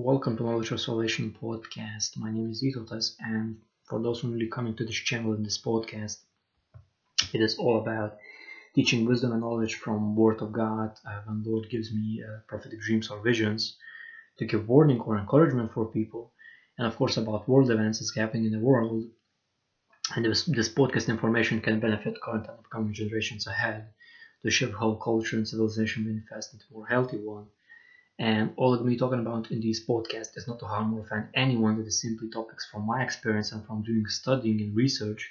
Welcome to Knowledge of Salvation podcast. My name is Vytautas, and for those who are newly coming to this channel and this podcast, it is all about teaching wisdom and knowledge from Word of God. Uh, when Lord gives me uh, prophetic dreams or visions to give warning or encouragement for people, and of course about world events that's happening in the world. And this, this podcast information can benefit current and upcoming generations ahead to shape how culture and civilization manifest into a more healthy one and all I'm going to be talking about in this podcast is not to harm or offend anyone, it is simply topics from my experience and from doing studying and research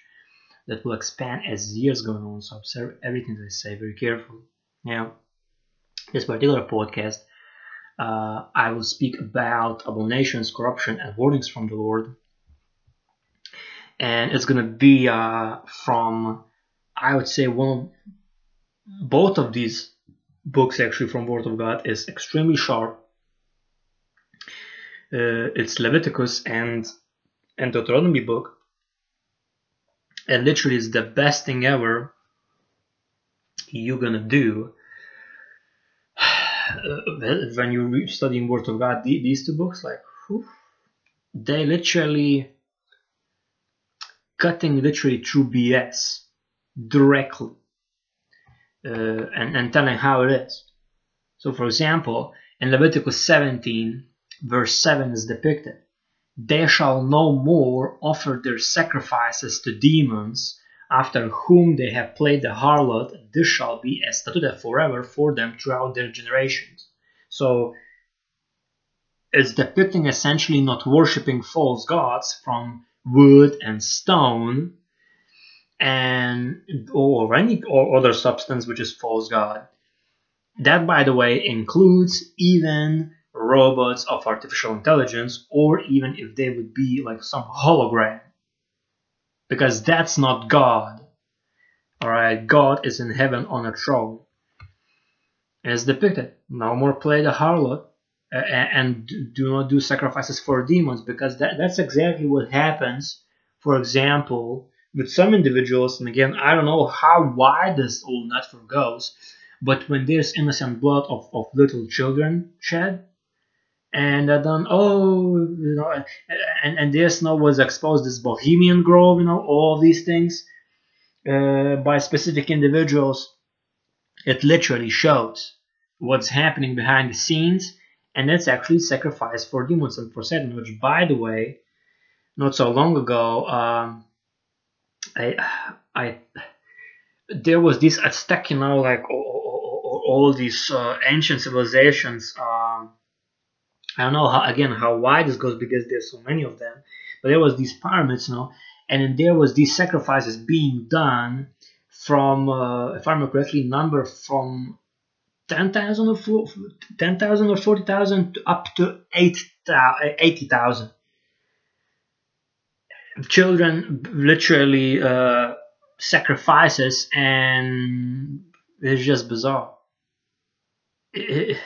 that will expand as years go on. So observe everything that I say very carefully. Now, this particular podcast, uh, I will speak about abominations, corruption, and warnings from the Lord. And it's going to be uh, from, I would say, one of both of these books actually from Word of God is extremely sharp. Uh, it's Leviticus and and Deuteronomy book, and literally is the best thing ever you're gonna do when you're studying Word of God. These two books, like, whew, they literally cutting literally through BS directly Uh, and, and telling how it is. So, for example, in Leviticus 17, verse 7 is depicted They shall no more offer their sacrifices to demons after whom they have played the harlot. This shall be a statute forever for them throughout their generations. So, it's depicting essentially not worshipping false gods from wood and stone and or any or other substance which is false god. That, by the way, includes even robots of artificial intelligence, or even if they would be like some hologram, because that's not God. All right, God is in heaven on a throne, as depicted. No more play the harlot, and do not do sacrifices for demons, because that, that's exactly what happens. For example, with some individuals, and again, I don't know how wide this whole network goes, but when there's innocent blood of, of little children shed, and then oh, you know, and, and there's no was exposed this Bohemian Grove, you know, all these things uh, by specific individuals, it literally shows what's happening behind the scenes, and that's actually sacrifice for demons and for Satan, which, by the way, not so long ago. Um, I, I, there was this Aztec, you know, like all, all these uh, ancient civilizations. Um, I don't know how again how wide this goes because there's so many of them, but there was these pyramids, you know, and then there was these sacrifices being done from, uh, if I remember correctly, number from 10,000 or 10,000 or 40,000 up to 80,000 children literally uh, sacrifices and it's just bizarre. It,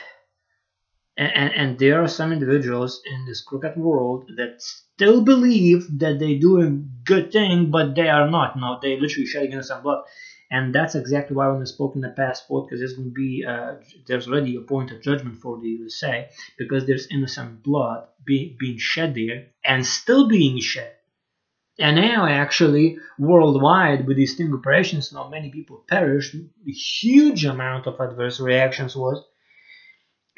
and, and there are some individuals in this crooked world that still believe that they do a good thing but they are not. No they literally shedding innocent blood. And that's exactly why when I spoke in the past because there's going to be uh, there's already a point of judgment for the USA because there's innocent blood be, being shed there and still being shed and now, actually, worldwide, with these sting operations, now many people perished. A huge amount of adverse reactions was.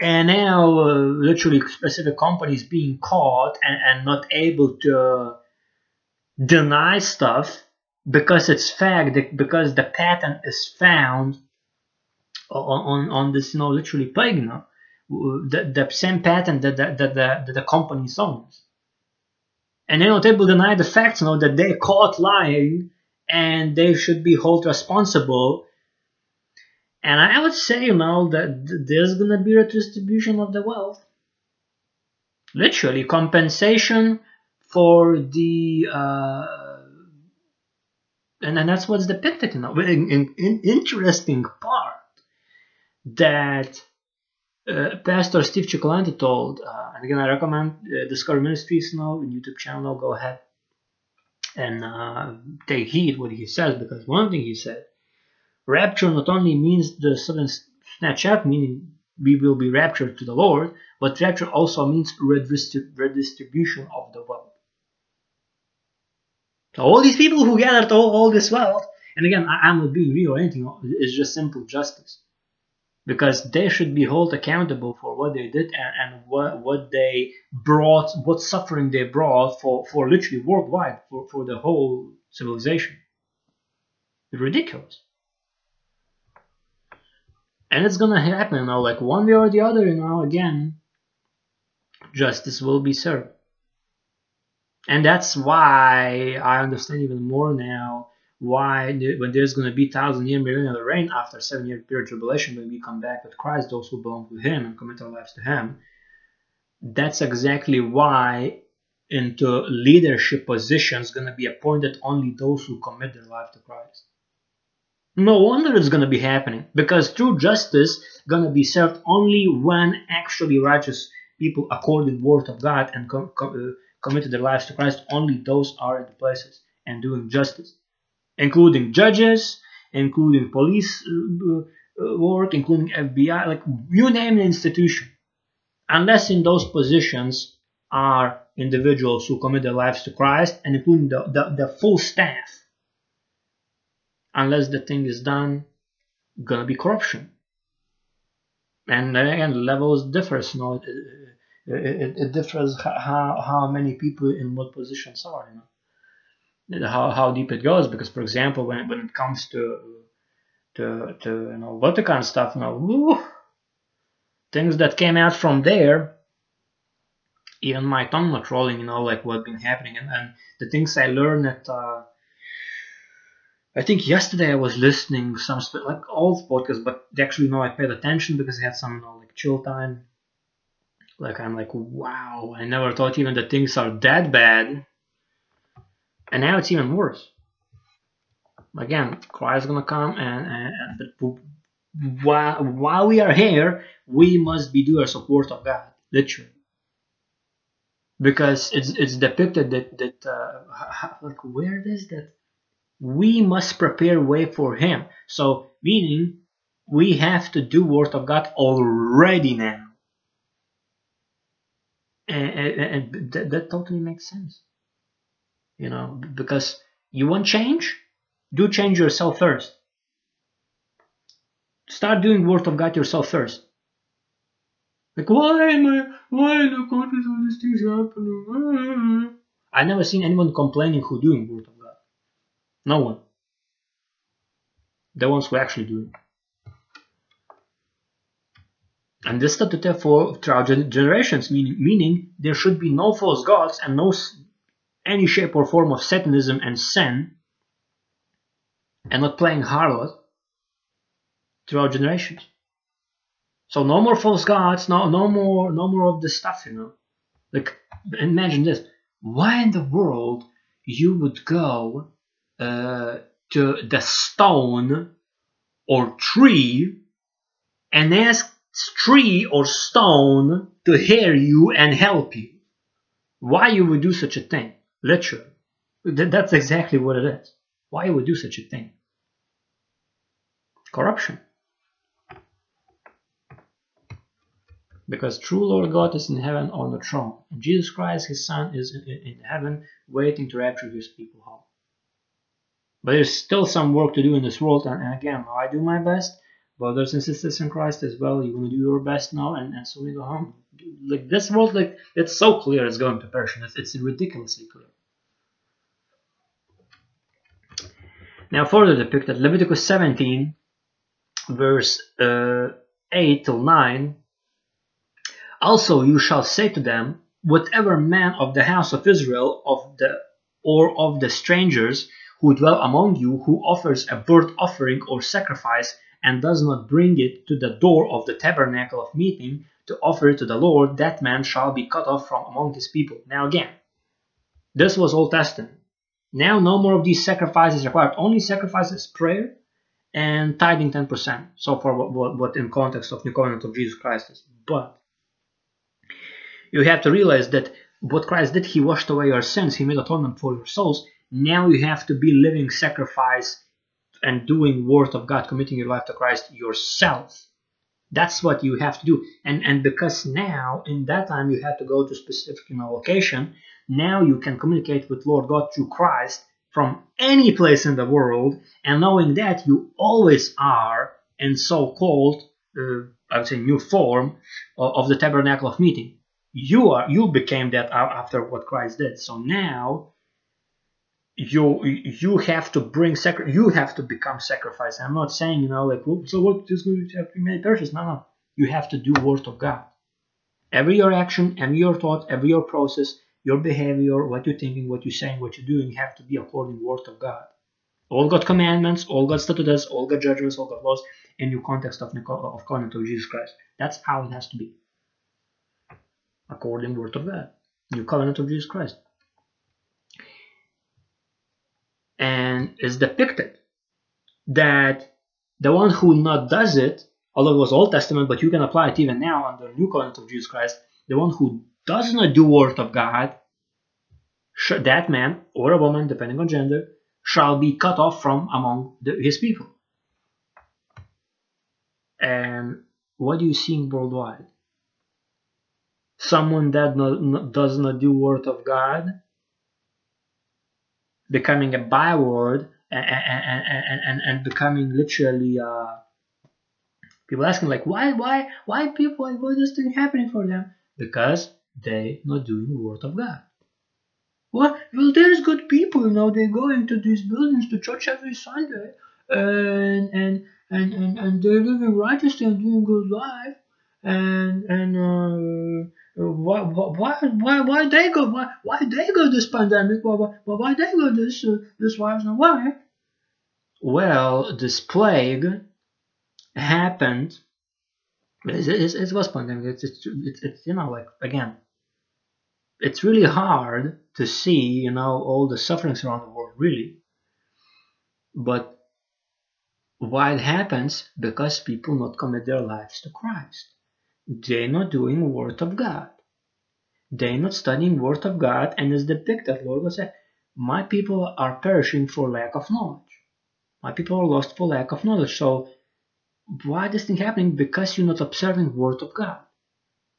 And now, uh, literally, specific companies being caught and, and not able to deny stuff because it's fact, because the patent is found on, on, on this, you know, literally plague, the, the same patent that the, that the, that the company owns and able to deny the facts you know that they caught lying and they should be held responsible. And i would say you know that there's gonna be a distribution of the wealth. Literally compensation for the uh, and, and that's what's depicted in, in, in interesting part that uh, Pastor Steve Cioccolanti told, uh, and again, I recommend uh, Discover Ministries now YouTube channel. Go ahead and uh, take heed what he says because one thing he said, rapture not only means the sudden snatch out, meaning we will be raptured to the Lord, but rapture also means redistribution of the wealth. So all these people who gathered all, all this wealth, and again, I, am not being real or anything, it's just simple justice. Because they should be held accountable for what they did and, and what, what they brought, what suffering they brought for, for literally worldwide, for, for the whole civilization. Ridiculous and it's gonna happen you know like one way or the other you know again justice will be served and that's why i understand even more now why when there's going to be thousand year millennial reign after seven year period tribulation when we come back with christ those who belong to him and commit our lives to him. That's exactly why into leadership positions going to be appointed only those who commit their life to christ. No wonder it's gonna be happening because true justice gonna be served only when actually righteous people according word of God and com- com- uh, committed their lives to Christ. Only those are in the places and doing justice, including judges, including police uh, uh work, including FBI, like you name the institution. Unless in those positions are individuals who commit their lives to Christ and including the, the, the full staff unless the thing is done, gonna be corruption. And again, the levels differs. You know, it, it, it, differs how how many people in what positions are. You know, how how deep it goes. Because, for example, when when it comes to to to you know Vatican stuff, you know, things that came out from there. Even my tongue not rolling, you know, like what been happening, and, and the things I learned at uh, I think yesterday I was listening some like old podcasts, but actually no, I paid attention because I had some you know, like chill time. Like I'm like, wow, I never thought even that things are that bad, and now it's even worse. Again, Christ's gonna come, and, and, and while while we are here, we must be doers word of God, literally, because it's it's depicted that that uh, like where is that we must prepare way for him. So meaning we have to do word of God already now. And, and, and that, that totally makes sense. You know, because you want change? Do change yourself first. Start doing word of God yourself first. Like why am I why in the country all these things happening? I never seen anyone complaining who doing word of God. no one. The ones who actually do it. And this statute for throughout generations, meaning, meaning there should be no false gods and no any shape or form of Satanism and sin, and not playing harlot throughout generations. So no more false gods, no no more no more of this stuff, you know. Like imagine this. Why in the world you would go uh, to the stone or tree and ask tree or stone to hear you and help you. Why you would do such a thing? Literally. That's exactly what it is. Why would do such a thing? Corruption. Because true Lord God is in heaven on the throne, and Jesus Christ, his Son, is in heaven waiting to rapture his people home. But there's still some work to do in this world, and, again, I do my best. Brothers and sisters in Christ as well, you're gonna do your best now, and, and soon you go home. Like this world, like it's so clear it's going to perish, it's, it's ridiculously clear. Now, further depicted, Leviticus 17, verse uh, 8 till 9. Also, you shall say to them, whatever man of the house of Israel, of the or of the strangers who dwell among you, who offers a burnt offering or sacrifice, and does not bring it to the door of the tabernacle of meeting to offer it to the Lord, that man shall be cut off from among his people. Now again, this was Old Testament. Now no more of these sacrifices required. Only sacrifices, prayer, and tithing 10%. So far, what, what, what in context of New Covenant of Jesus Christ is. But you have to realize that what Christ did, He washed away your sins. He made atonement for your souls. Now you have to be living sacrifice and doing word of God, committing your life to Christ yourself. That's what you have to do. And and because now in that time you had to go to specific you know, location, now you can communicate with Lord God through Christ from any place in the world, and knowing that you always are in so-called, uh, I would say, new form of, of the tabernacle of meeting. You are you became that after what Christ did. So now you you have to bring sacri- you have to become sacrifice. I'm not saying you know like so what is going to have to be made. No, no. You have to do word of God. Every your action, every your thought, every your process, your behavior, what you're thinking, what you're saying, what you're doing have to be according to the word of God. All God's commandments, all God's statutes, all God's judgments, all God's laws in your context of, of covenant of Jesus Christ. That's how it has to be. According to the word of God. New covenant of Jesus Christ. and it's depicted that the one who not does it, although it was Old Testament, but you can apply it even now under the New Covenant of Jesus Christ, the one who does not do word of God, that man or a woman, depending on gender, shall be cut off from among the, his people. And what do you see worldwide? Someone that does not do word of God becoming a byword and, and, and, and becoming literally uh, people asking like why why why people why is this thing happening for them because they not doing the word of god. What? Well there's good people you know they go into these buildings to church every sunday and and and and, and they're living righteously and doing good life. And and uh, why why why why they go why why they go this pandemic? Why why, why they go this uh, this virus and why? Well this plague happened. It, it, it was pandemic. It's, it's, it's you know like again it's really hard to see you know all the sufferings around the world really but why it happens because people not commit their lives to christ they're not doing Word of God. They're not studying Word of God, and as depicted, Lord God said, My people are perishing for lack of knowledge. My people are lost for lack of knowledge. So why this thing happening? Because you're not observing Word of God.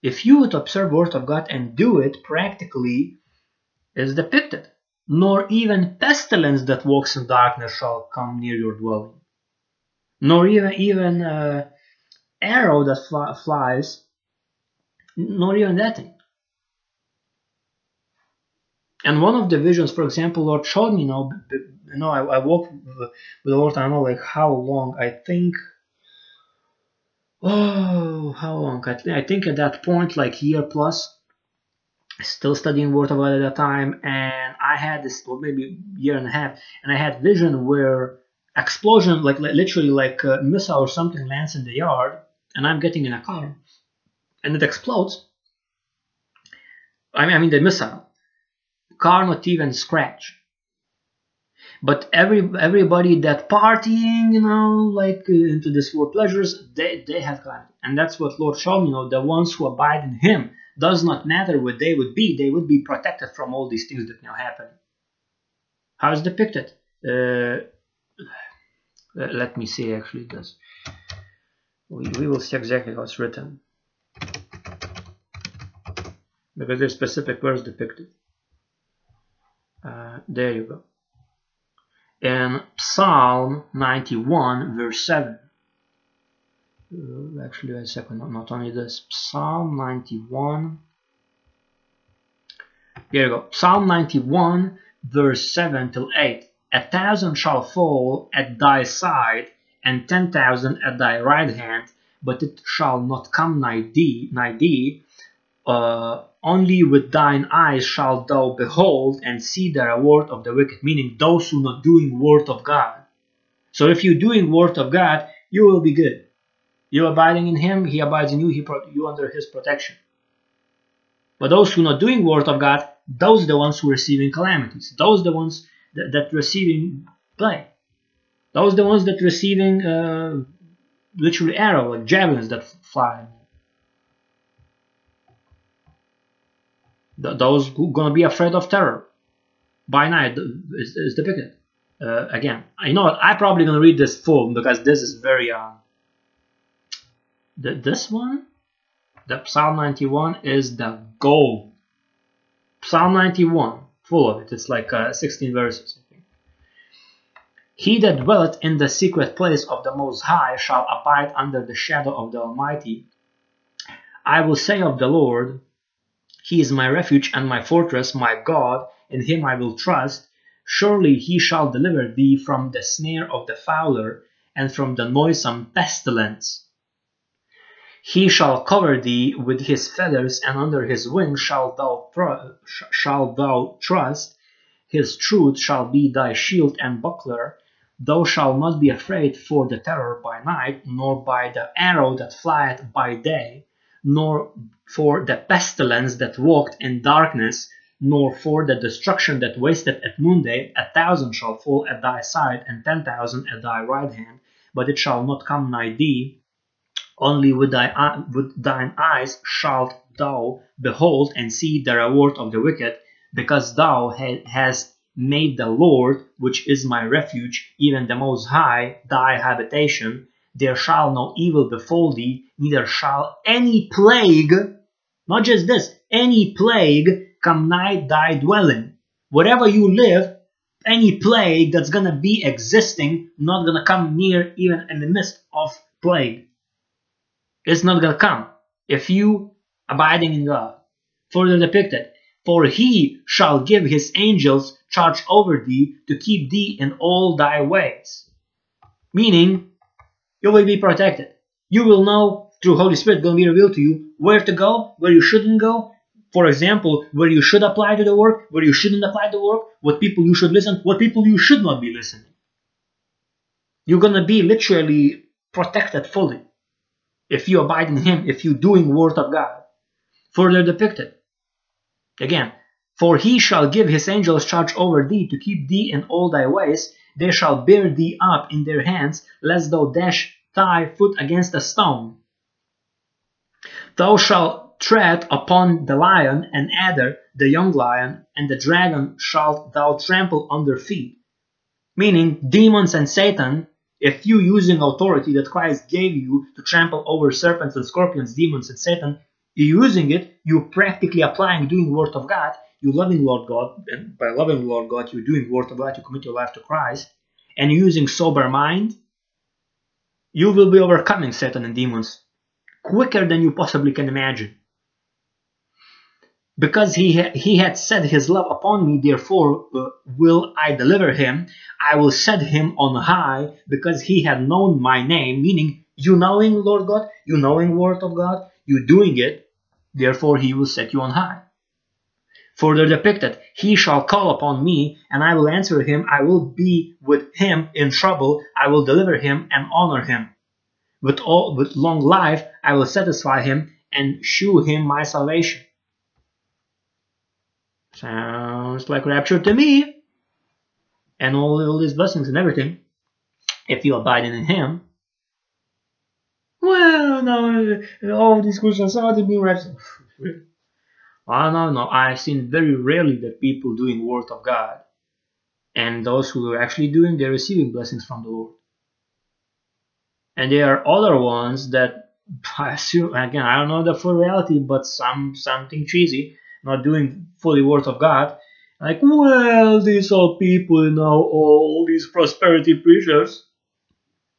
If you would observe the Word of God and do it practically, as depicted, nor even pestilence that walks in darkness shall come near your dwelling, nor even even uh, arrow that fly, flies, Nor even that thing. And one of the visions, for example, Lord showed me, you know, you know, I, I walked with the Lord, I know, like how long, I think, oh, how long, I, th I think at that point, like year plus, still studying Word of God at that time, and I had this, or maybe year and a half, and I had vision where explosion, like literally like a missile or something lands in the yard, and I'm getting in a car and it explodes, I mean, I mean the missile, car not even scratch. But every everybody that partying, you know, like uh, into this world pleasures, they they have calamity, and that's what Lord showed. You know, the ones who abide in Him does not matter what they would be; they would be protected from all these things that now happen. How is depicted? Uh, let me see. Actually, this we, we will see exactly how it's written because there's specific words depicted uh, there you go in Psalm 91 verse 7 uh, actually a second not only this. Psalm 91 here you go. Psalm 91 verse 7 till 8 a thousand shall fall at thy side and ten thousand at thy right hand, but it shall not come nigh thee, nigh thee. Uh, only with thine eyes shalt thou behold and see the reward of the wicked, meaning those who are not doing word of God. So if you're doing word of God, you will be good. You're abiding in Him, He abides in you, He you under His protection. But those who are not doing word of God, those are the ones who are receiving calamities. Those are the ones that, that receiving plague. Those are the ones that receiving uh, literally arrow, like javelins that fly. Th those who gonna be afraid of terror by night is, is depicted. Uh, again, you know what? I probably gonna read this full because this is very uh, this one, the Psalm 91 is the goal. Psalm 91, full of it. It's like uh, 16 verses. He that dwelleth in the secret place of the Most High shall abide under the shadow of the Almighty. I will say of the Lord, He is my refuge and my fortress, my God, in Him I will trust. Surely He shall deliver thee from the snare of the fowler and from the noisome pestilence. He shall cover thee with his feathers, and under his wings shalt thou, shalt thou trust. His truth shall be thy shield and buckler. Thou shalt not be afraid for the terror by night, nor by the arrow that flieth by day, nor for the pestilence that walked in darkness, nor for the destruction that wasteth at noonday. A thousand shall fall at thy side, and ten thousand at thy right hand, but it shall not come nigh thee. Only with, thy, with thine eyes shalt thou behold and see the reward of the wicked, because thou ha- hast made the Lord, which is my refuge, even the Most High, thy habitation. There shall no evil befall thee, neither shall any plague, not just this, any plague come nigh thy dwelling. Wherever you live, any plague that's gonna be existing, not gonna come near even in the midst of plague. It's not gonna come if you abiding in God. Further depicted, for he shall give his angels charge over thee to keep thee in all thy ways. Meaning, you will be protected. You will know through Holy Spirit going to be revealed to you where to go, where you shouldn't go. For example, where you should apply to the work, where you shouldn't apply the work, what people you should listen, what people you should not be listening. You're gonna be literally protected fully if you abide in Him, if you doing Word of God. Further depicted, Again, for he shall give his angels charge over thee to keep thee in all thy ways. They shall bear thee up in their hands, lest thou dash thy foot against a stone. Thou shalt tread upon the lion and adder, the young lion, and the dragon shalt thou trample under feet. Meaning, demons and Satan, if you using authority that Christ gave you to trample over serpents and scorpions, demons and Satan, you're using it, you're practically applying, doing Word of God, you're loving Lord God, and by loving Lord God, you're doing Word of God, you commit your life to Christ, and using sober mind, you will be overcoming Satan and demons quicker than you possibly can imagine. Because he, ha- he had set his love upon me, therefore uh, will I deliver him. I will set him on high, because he had known my name, meaning you knowing Lord God, you knowing Word of God, you doing it, therefore he will set you on high. Further depicted, he shall call upon me, and I will answer him. I will be with him in trouble. I will deliver him and honor him. With all with long life I will satisfy him and shew him my salvation. Sounds like rapture to me. And all, all these blessings and everything. If you abide in him. Well, no, all these Christians are being raptured. Oh, I don't know. I've seen very rarely that people doing word of God, and those who are actually doing, they're receiving blessings from the Lord. And there are other ones that I assume again I don't know the full reality, but some something cheesy, not doing fully word of God. Like, well, these are people, you know, all these prosperity preachers.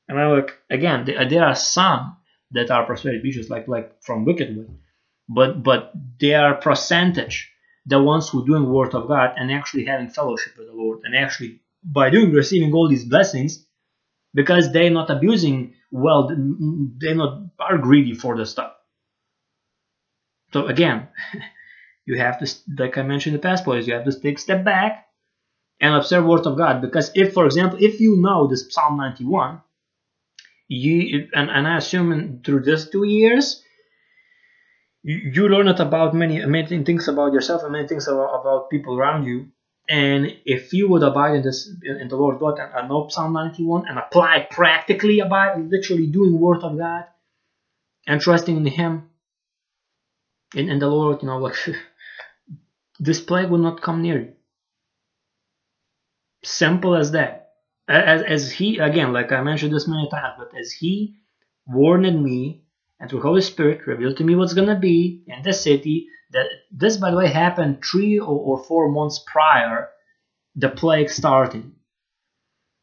And I like again, there are some that are prosperity preachers, like like from Wickedwood but but they are percentage the ones who doing word of God and actually having fellowship with the Lord and actually by doing receiving all these blessings because they're not abusing well they're not are greedy for the stuff so again you have to like i mentioned in the past boys you have to take a step back and observe word of god because if for example if you know this psalm 91 you and, and i assume through these two years you, learn it about many many things about yourself and many things about, about people around you. And if you would abide in this in the Lord God and, know Psalm 91 and apply practically abide literally doing word of God and trusting in Him in, in the Lord, you know, like this plague will not come near you. Simple as that. As, as he again, like I mentioned this many times, but as he warned me and through Holy Spirit revealed to me what's gonna be in the city. That this, by the way, happened three or, four months prior the plague starting,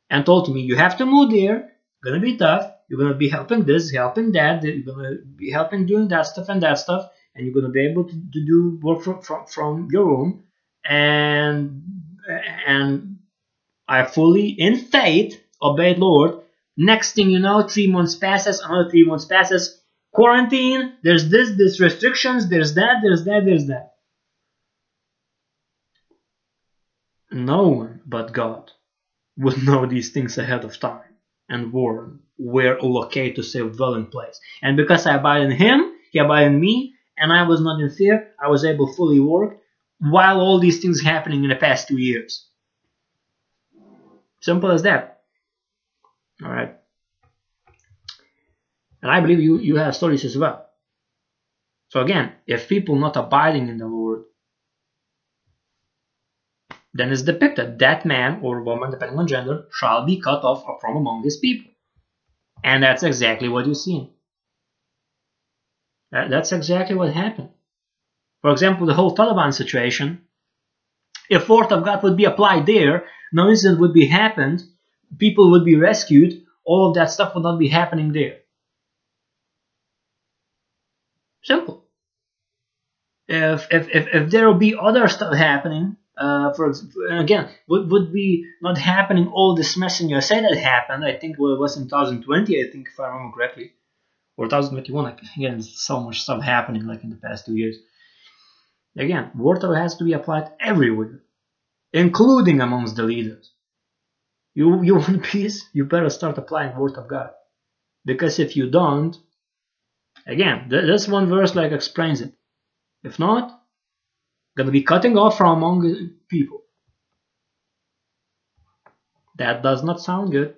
and told me you have to move there. Gonna be tough. You're gonna be helping this, helping that. You're gonna be helping doing that stuff and that stuff, and you're gonna be able to, to do work from, from from your room. And and I fully, in faith, obeyed Lord. Next thing you know, three months passes, another three months passes. Quarantine, there's this, there's restrictions, there's that, there's that, there's that. No one but God would know these things ahead of time and warn where locate to save dwelling place. And because I abide in Him, He abide in me, and I was not in fear, I was able fully work while all these things happening in the past two years. Simple as that. All right. And I believe you, you have stories as well. So again, if people not abiding in the Lord, then it's depicted that man or woman, depending on gender, shall be cut off from among his people. And that's exactly what you see. That's exactly what happened. For example, the whole Taliban situation, if Word of God would be applied there, no incident would be happened, people would be rescued, all of that stuff would not be happening there. Simple. If if if, if there will be other stuff happening, uh, for again, would would be not happening all this mess in USA that happened. I think well, it was in 2020. I think if I remember correctly, or 2021. Like, again, so much stuff happening like in the past two years. Again, water has to be applied everywhere, including amongst the leaders. You you want peace? You better start applying word of God, because if you don't, again, this one verse like explains it. If not, gonna be cutting off from among people. That does not sound good.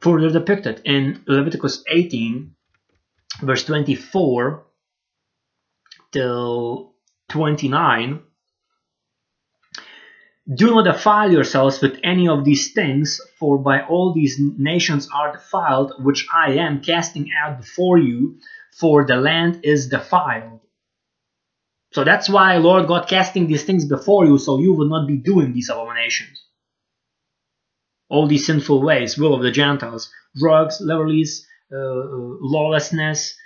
Further depicted in Leviticus 18, verse 24 till 29 do not defile yourselves with any of these things, for by all these nations are defiled, which I am casting out before you, for the land is defiled. So that's why Lord God casting these things before you, so you will not be doing these abominations. All these sinful ways, will of the Gentiles, drugs, liberties, uh, uh, lawlessness,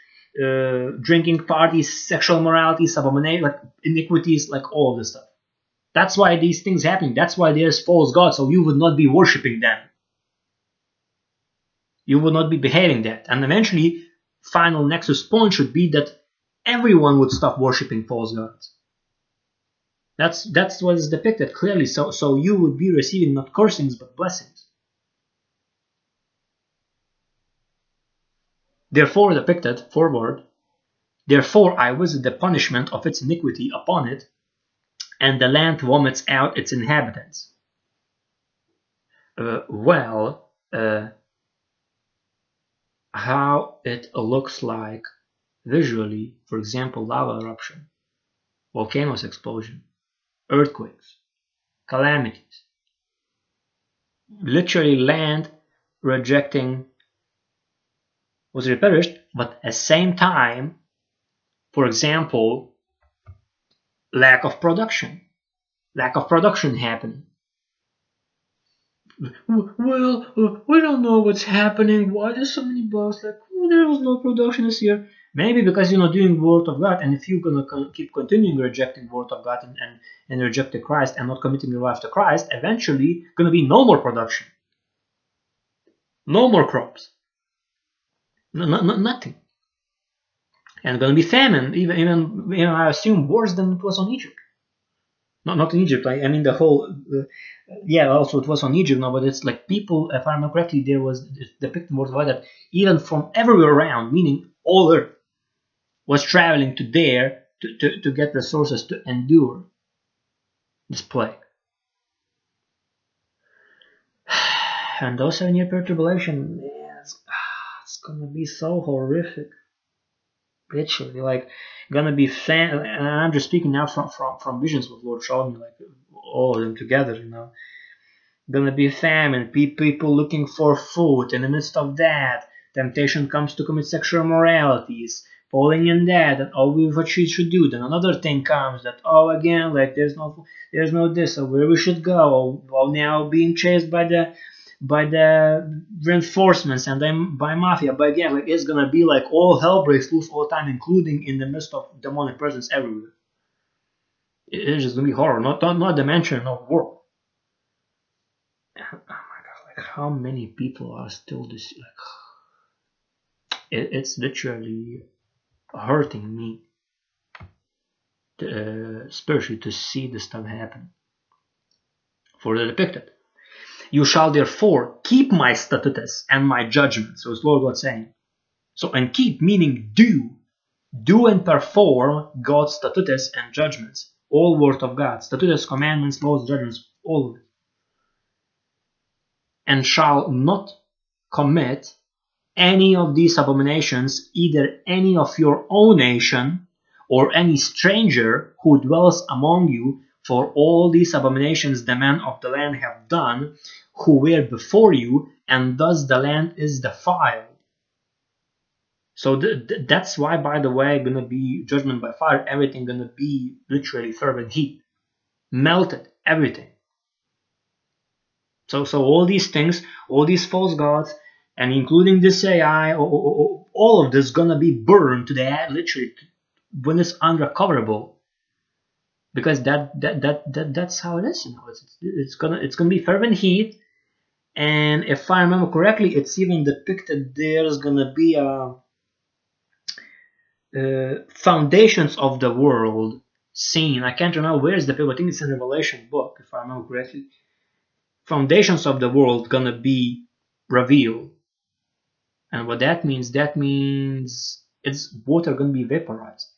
uh, drinking parties, sexual morality, abomination, like iniquities, like all this stuff. That's why these things happen. That's why there's false gods, so you would not be worshipping them. You would not be behaving that. And eventually, final nexus point should be that everyone would stop worshipping false gods. That's that's what is depicted clearly. So so you would be receiving not cursings but blessings. Therefore depicted forward, therefore I visit the punishment of its iniquity upon it, and the land vomits out its inhabitants. Uh, well, uh, how it looks like visually, for example, lava eruption, volcanoes explosion, earthquakes, calamities, literally land rejecting was replenished, but at the same time, for example, lack of production. Lack of production happening. Well, uh, we don't know what's happening. Why there's so many bugs? Like, oh, there was no production this year. Maybe because you're not doing word of God, and if you're gonna keep continuing rejecting word of God and, and, and rejecting Christ and not committing your life to Christ, eventually gonna be no more production, no more crops. No, no, nothing. And going to be famine, even, even, even I assume worse than it was on Egypt. Not, not in Egypt, I, I mean the whole, uh, yeah, also it was on Egypt now, but it's like people, if I remember correctly, there was depicted worldwide that even from everywhere around, meaning all Earth, was traveling to there to, to, to get resources to endure this plague. And those seven year tribulation, yes, it's gonna be so horrific. Literally, like gonna be fan. And I'm just speaking now from from from visions what Lord me, like all of them together, you know. gonna be famine, people looking for food. In the midst of that, temptation comes to commit sexual moralities, falling in that, and all we what she should do. Then another thing comes that oh again, like there's no there's no this or where we should go. Well now being chased by the by the reinforcements and then by mafia. But again, like it's gonna be like all hell breaks loose all the time, including in the midst of demonic presence everywhere. It's just gonna be horror, not not, not dimension of world. Oh my god, like how many people are still this like it, it's literally hurting me to, uh, especially to see this stuff happen for the depicted you shall therefore keep my statutes and my judgments. So it's Lord God saying. So and keep meaning do. Do and perform God's statutes and judgments. All word of God. Statutes, commandments, laws, judgments, all of it. And shall not commit any of these abominations, either any of your own nation or any stranger who dwells among you, for all these abominations the men of the land have done, who were before you, and thus the land is defiled. So th th that's why, by the way, gonna be judgment by fire. Everything gonna be literally fervent heat, melted, everything. So, so all these things, all these false gods, and including this AI, all of this gonna be burned to the literally when it's unrecoverable because that that that, that that's how it is you know it's, it's gonna it's gonna be fervent heat and if I remember correctly it's even depicted there's gonna be a uh, foundations of the world seen. I can't remember where is the paper. I think it's in Revelation book if I remember correctly. Foundations of the world gonna be revealed. And what that means that means it's water gonna be vaporized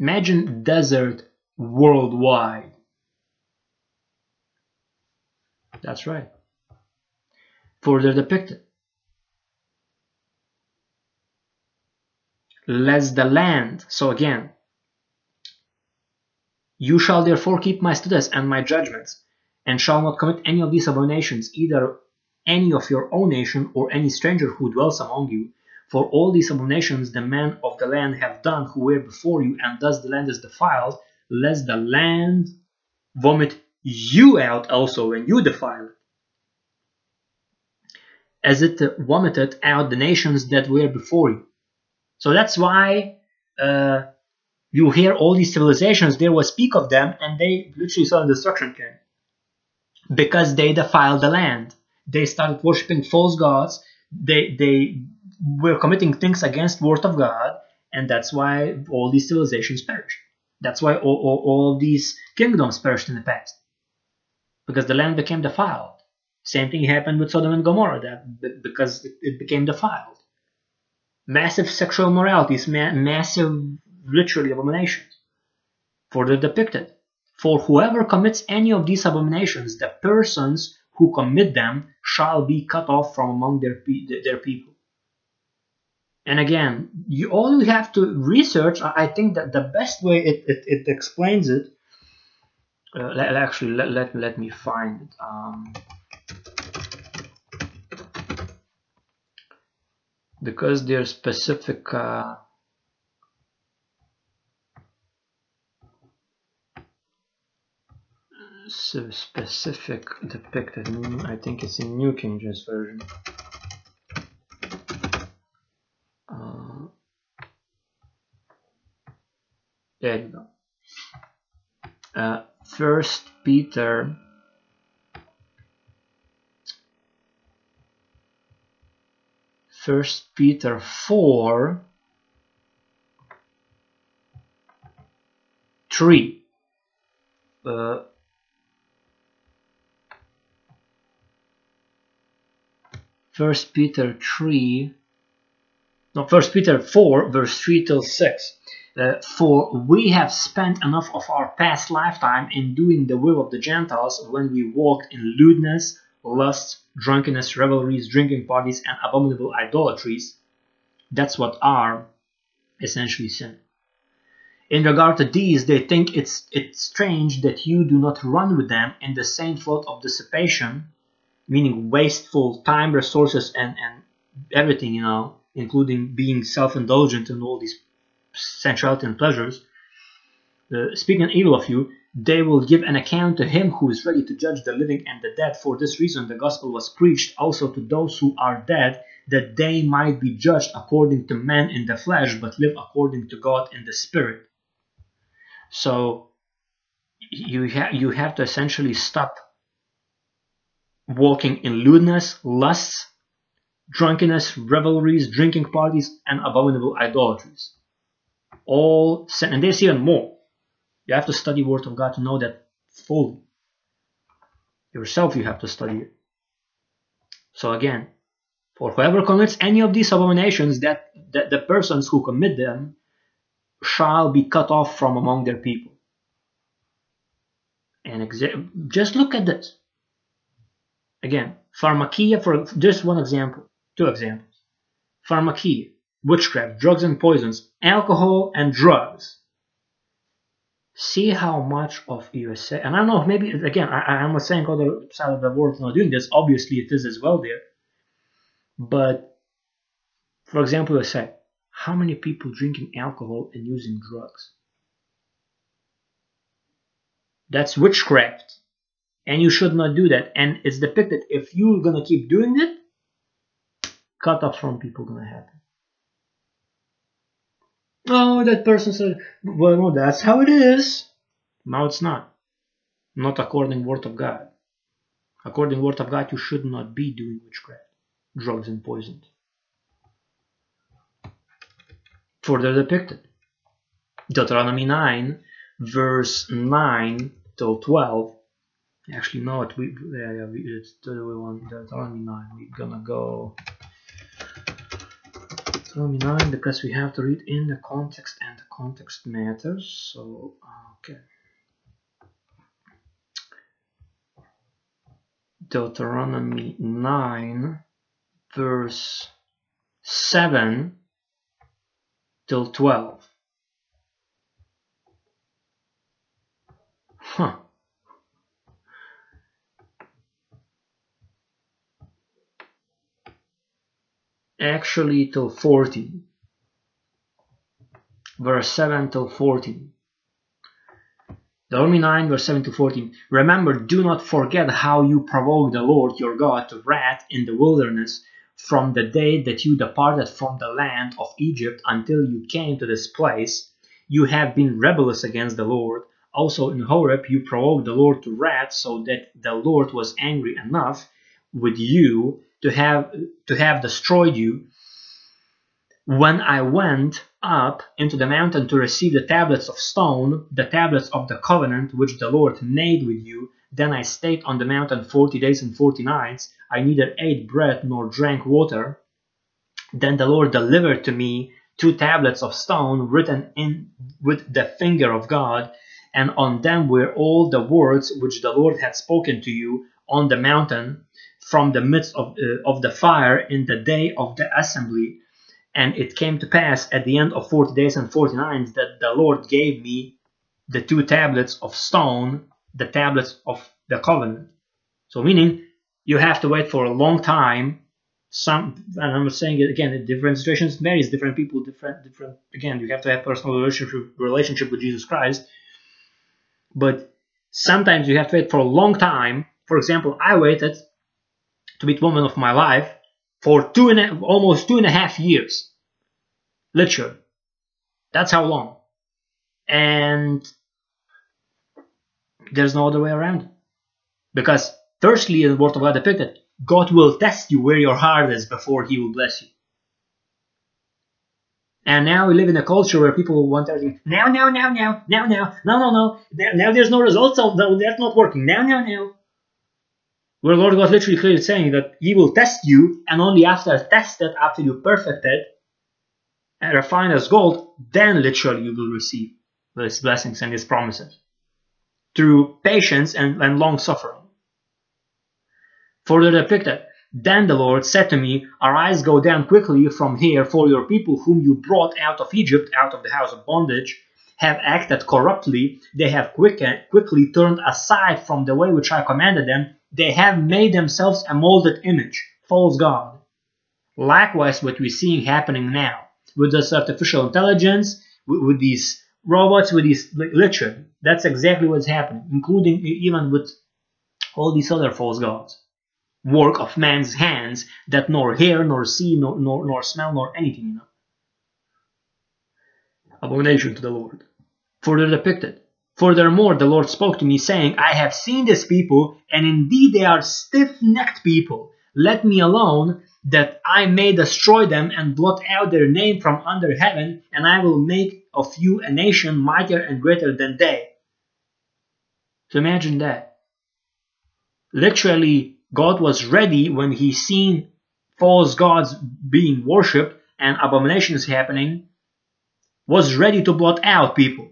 Imagine desert worldwide. That's right. Further depicted. Less the land. So again, you shall therefore keep my statutes and my judgments, and shall not commit any of these abominations, either any of your own nation or any stranger who dwells among you, for all these abominations the men of the land have done who were before you, and thus the land is defiled, lest the land vomit you out also when you defile it. As it vomited out the nations that were before you. So that's why uh, you hear all these civilizations, there was speak of them, and they literally saw destruction came. Because they defiled the land. They started worshipping false gods. They, they were committing things against the word of God, and that's why all these civilizations perished. That's why all, all, all of these kingdoms perished in the past, because the land became defiled. Same thing happened with Sodom and Gomorrah, that because it, it became defiled. Massive sexual moralities, ma massive, literally abominations. Further depicted, for whoever commits any of these abominations, the persons who commit them shall be cut off from among their, their people. And again, you all you have to research. I think that the best way it, it, it explains it. Uh, let, actually, let, let, let me find it. Um, because there's specific uh, specific depicted I think it's in New King James Version There you go. Uh, First Peter. First Peter 4 3 uh, First Peter 3 no First Peter 4 verse 3 till 6 uh, for we have spent enough of our past lifetime in doing the will of the Gentiles when we walked in lewdness, lust, drunkenness, revelries, drinking parties, and abominable idolatries. That's what are essentially sin. In regard to these, they think it's it's strange that you do not run with them in the same flood of dissipation, meaning wasteful time, resources, and and everything, you know, including being self-indulgent and all these sensuality and pleasures. Uh, speaking evil of you, they will give an account to him who is ready to judge the living and the dead. For this reason, the gospel was preached also to those who are dead, that they might be judged according to men in the flesh, but live according to God in the spirit. So you have you have to essentially stop walking in lewdness, lusts, drunkenness, revelries, drinking parties, and abominable idolatries. All sin, and there's even more. You have to study Word of God to know that fully. Yourself, you have to study it. So again, for whoever commits any of these abominations, that, that the persons who commit them shall be cut off from among their people. And exa- just look at this. Again, pharmakia, for just one example, two examples. Pharmakia, witchcraft, drugs and poisons, alcohol and drugs. See how much of USA, and I don't know, maybe, again, I, I'm not saying other side of the world is not doing this, obviously it is as well there but, for example, I say, how many people drinking alcohol and using drugs? That's witchcraft. And you should not do that. And it's depicted if you're gonna keep doing it, cut off from people gonna happen. Oh, that person said, well, no, that's how it is. No, it's not. Not according word of God. According word of God, you should not be doing witchcraft drugs and poisons. Further depicted. Deuteronomy 9, verse 9 till 12. Actually, no, it, we, yeah, uh, yeah, we, it's the one, Deuteronomy 9. We're gonna go Deuteronomy 9 because we have to read in the context and the context matters. So, uh, okay. Deuteronomy 9 verse 7 till 12. Huh. Actually, till 14. Verse 7 till 14. Deuteronomy 9, verse 7 to 14. Remember, do not forget how you provoked the Lord your God to wrath in the wilderness from the day that you departed from the land of Egypt until you came to this place, you have been rebellious against the Lord. Also in Horeb, you provoked the Lord to wrath, so that the Lord was angry enough with you to have to have destroyed you. When I went up into the mountain to receive the tablets of stone, the tablets of the covenant which the Lord made with you, then I stayed on the mountain forty days and forty nights. I neither ate bread nor drank water. Then the Lord delivered to me two tablets of stone written in with the finger of God, and on them were all the words which the Lord had spoken to you on the mountain from the midst of, uh, of the fire in the day of the assembly. And it came to pass at the end of forty days and forty nights that the Lord gave me the two tablets of stone the tablets of the covenant. So meaning you have to wait for a long time. Some and I'm saying it again, in different situations varies, different people, different different again, you have to have personal relationship relationship with Jesus Christ. But sometimes you have to wait for a long time. For example, I waited to meet woman of my life for two and a, almost two and a half years. Literally. That's how long. And there's no other way around. Because firstly, in the Word of God depicted, God will test you where your heart is before He will bless you. And now we live in a culture where people want everything now, now, now, now, now, now, no, no, no. Now, now there's no results, so that's not working. Now, now, now. Where Lord God literally clearly saying that He will test you, and only after tested, after you perfected and refined as gold, then literally you will receive His blessings and His promises through patience and, and long suffering. Further depicted, then the Lord said to me, Arise, go down quickly from here, for your people whom you brought out of Egypt, out of the house of bondage, have acted corruptly, they have quick, quickly turned aside from the way which I commanded them, they have made themselves a molded image, false God. Likewise, what we're seeing happening now with this artificial intelligence, with, with these robots, with these literally, that's exactly what's happening, including even with all these other false gods. Work of man's hands that nor hear, nor see, nor, nor, nor smell, nor anything, you know. Abomination to the Lord. Further depicted. Furthermore, the Lord spoke to me, saying, I have seen this people, and indeed they are stiff necked people. Let me alone, that I may destroy them and blot out their name from under heaven, and I will make of you a nation mightier and greater than they. So imagine that. Literally, God was ready when he seen false gods being worshipped and abominations happening, was ready to blot out people.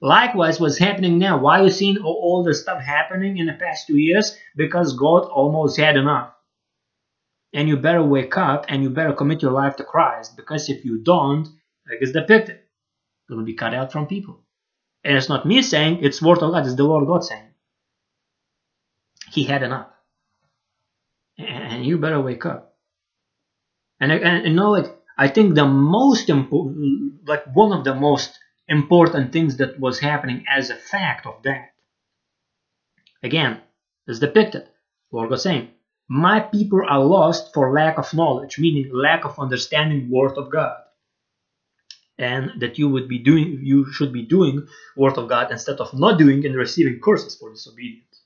Likewise, what's happening now? Why you seeing all this stuff happening in the past two years? Because God almost had enough and you better wake up and you better commit your life to Christ because if you don't, like it's depicted, going to be cut out from people. And it's not me saying, it's word of God, it's the Lord God saying. He had enough. And you better wake up. And, and you know, like, I think the most important, like one of the most important things that was happening as a fact of that, again, is depicted. Lord God saying, my people are lost for lack of knowledge, meaning lack of understanding word of God. And that you would be doing you should be doing word of God instead of not doing and receiving curses for disobedience.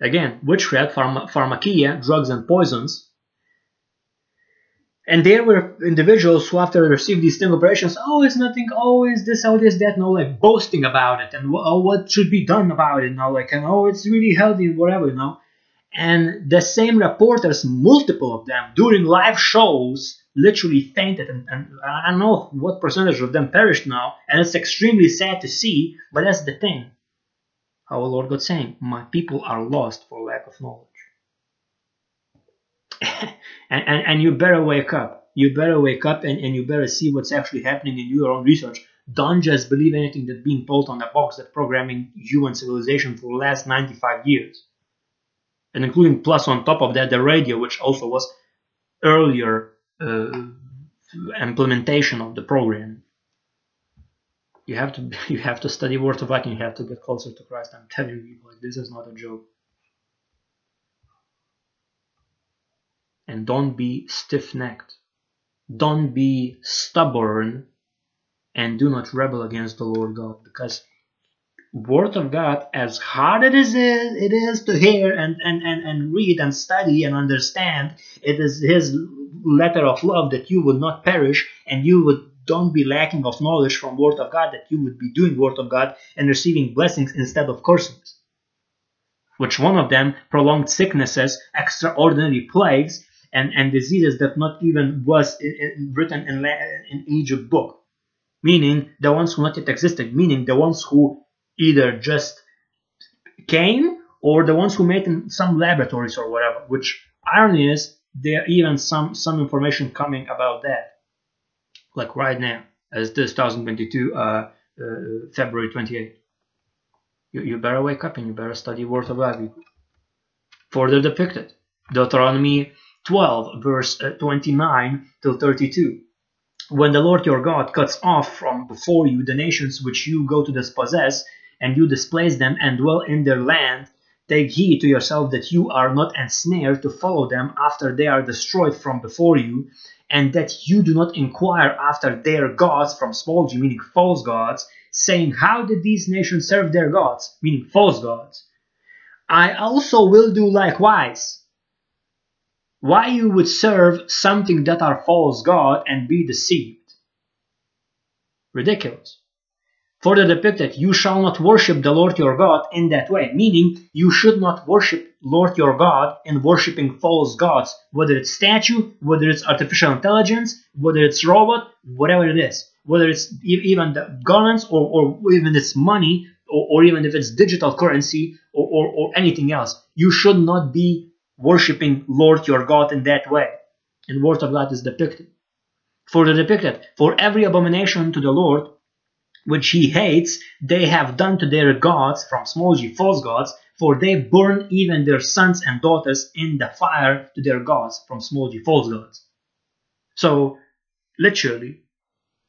Again, witchcraft, pharma, pharmakia, drugs and poisons and there were individuals who, after received these sting operations, oh, it's nothing, oh, it's this, oh, this, that, no, like boasting about it and oh, what should be done about it, know, like, and oh, it's really healthy, whatever, you know. And the same reporters, multiple of them, during live shows, literally fainted, and, and I don't know what percentage of them perished now, and it's extremely sad to see, but that's the thing. Our Lord God saying, My people are lost for lack of knowledge. and, and, and you better wake up. You better wake up and, and you better see what's actually happening in your own research. Don't just believe anything that's being told on the box that programming human civilization for the last 95 years. And including plus on top of that the radio, which also was earlier uh, implementation of the program. You have to you have to study Word of God you have to get closer to Christ. I'm telling you, like this is not a joke. And don't be stiff necked. Don't be stubborn and do not rebel against the Lord God because word of God as hard as it is to hear and, and, and, and read and study and understand it is his letter of love that you would not perish and you would don't be lacking of knowledge from word of God that you would be doing word of God and receiving blessings instead of cursings which one of them prolonged sicknesses extraordinary plagues and, and diseases that not even was in, written in, in Egypt book, meaning the ones who not yet existed, meaning the ones who either just came or the ones who made in some laboratories or whatever. Which irony is there even some some information coming about that, like right now, as this 2022 uh, uh, February 28. You, you better wake up and you better study Word of God. Further depicted, Deuteronomy 12, verse uh, 29 till 32. When the Lord your God cuts off from before you the nations which you go to dispossess, and you displace them and dwell in their land, take heed to yourself that you are not ensnared to follow them after they are destroyed from before you, and that you do not inquire after their gods from small g, meaning false gods, saying, How did these nations serve their gods, meaning false gods? I also will do likewise why you would serve something that are false god and be deceived. Ridiculous. Further depicted, you shall not worship the Lord your God in that way, meaning you should not worship Lord your God in worshiping false gods, whether it's statue, whether it's artificial intelligence, whether it's robot, whatever it is, whether it's even the garments or, or even it's money, or, or even if it's digital currency or, or, or anything else. You should not be worshipping Lord your God in that way. And Word of God is depicted. For Further depicted, for every abomination to the Lord which he hates, they have done to their gods, from small g, false gods, for they burn even their sons and daughters in the fire to their gods, from small g, false gods. So, literally,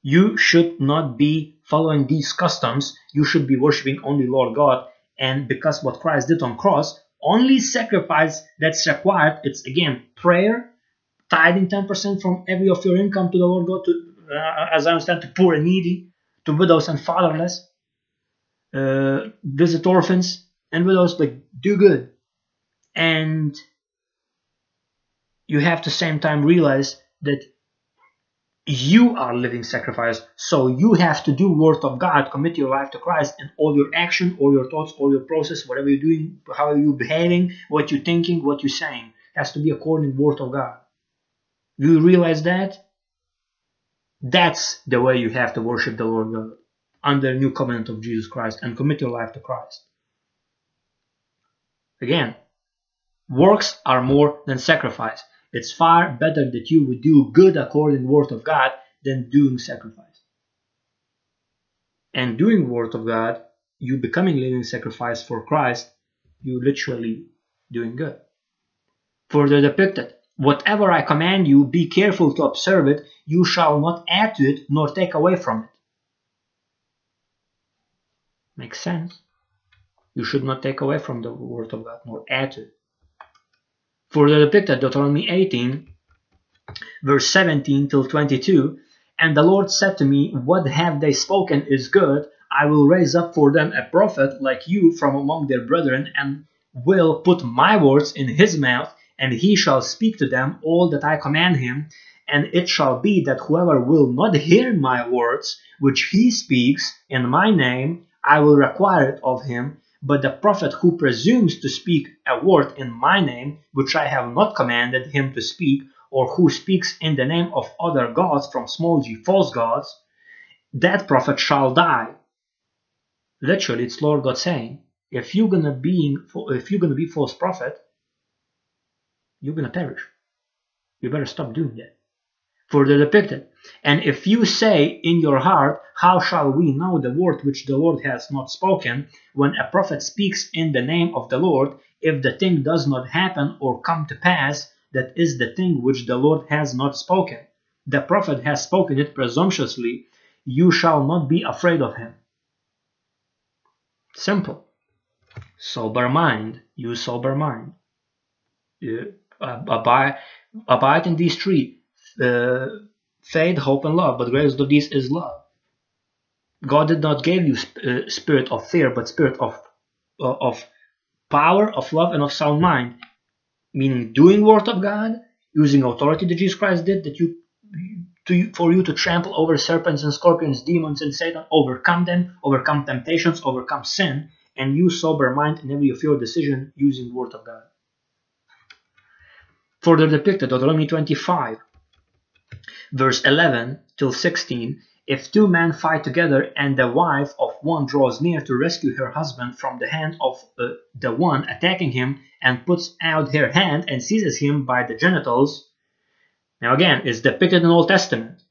you should not be following these customs, you should be worshiping only Lord God, and because what Christ did on cross, only sacrifice that's required, it's again prayer, tithing 10% from every of your income to the Lord God, to, uh, as I understand, to poor and needy, to widows and fatherless, uh, visit orphans and widows, like do good. And you have to same time realize that you are living sacrifice. So you have to do word of god commit your life to christ and all your action all your thoughts all your process whatever you're doing how are you behaving what you're thinking what you're saying. Has to be according to word of god. Do you realize that? That's the way you have to worship the lord god under new covenant of jesus christ and commit your life to christ. Again works are more than sacrifice it's far better that you would do good according to the word of God than doing sacrifice. And doing word of God, you becoming living sacrifice for Christ, you literally doing good. Further depicted, whatever I command you, be careful to observe it, you shall not add to it nor take away from it. Makes sense. You should not take away from the word of God nor add to it. Further depicted Deuteronomy 18, verse 17 till 22. And the Lord said to me, What have they spoken is good. I will raise up for them a prophet like you from among their brethren, and will put my words in his mouth, and he shall speak to them all that I command him. And it shall be that whoever will not hear my words, which he speaks in my name, I will require it of him, but the prophet who presumes to speak a word in my name, which I have not commanded him to speak, or who speaks in the name of other gods from small g false gods, that prophet shall die. Literally, it's Lord God saying, if you're gonna be if you're gonna be false prophet, you're gonna perish. You better stop doing that. Further depicted, and if you say in your heart, How shall we know the word which the Lord has not spoken? When a prophet speaks in the name of the Lord, if the thing does not happen or come to pass, that is the thing which the Lord has not spoken. The prophet has spoken it presumptuously, you shall not be afraid of him. Simple. Sober mind, you sober mind. Uh, abide, abide in these three. Uh, faith, hope, and love. But greatest of these is love. God did not give you sp- uh, spirit of fear, but spirit of uh, of power, of love, and of sound mind. Meaning, doing word of God, using authority that Jesus Christ did, that you to for you to trample over serpents and scorpions, demons and Satan, overcome them, overcome temptations, overcome sin, and use sober mind in every of your decision using word of God. Further depicted, Deuteronomy 25 verse 11 till 16 if two men fight together and the wife of one draws near to rescue her husband from the hand of uh, the one attacking him and puts out her hand and seizes him by the genitals now again it's depicted in old testament.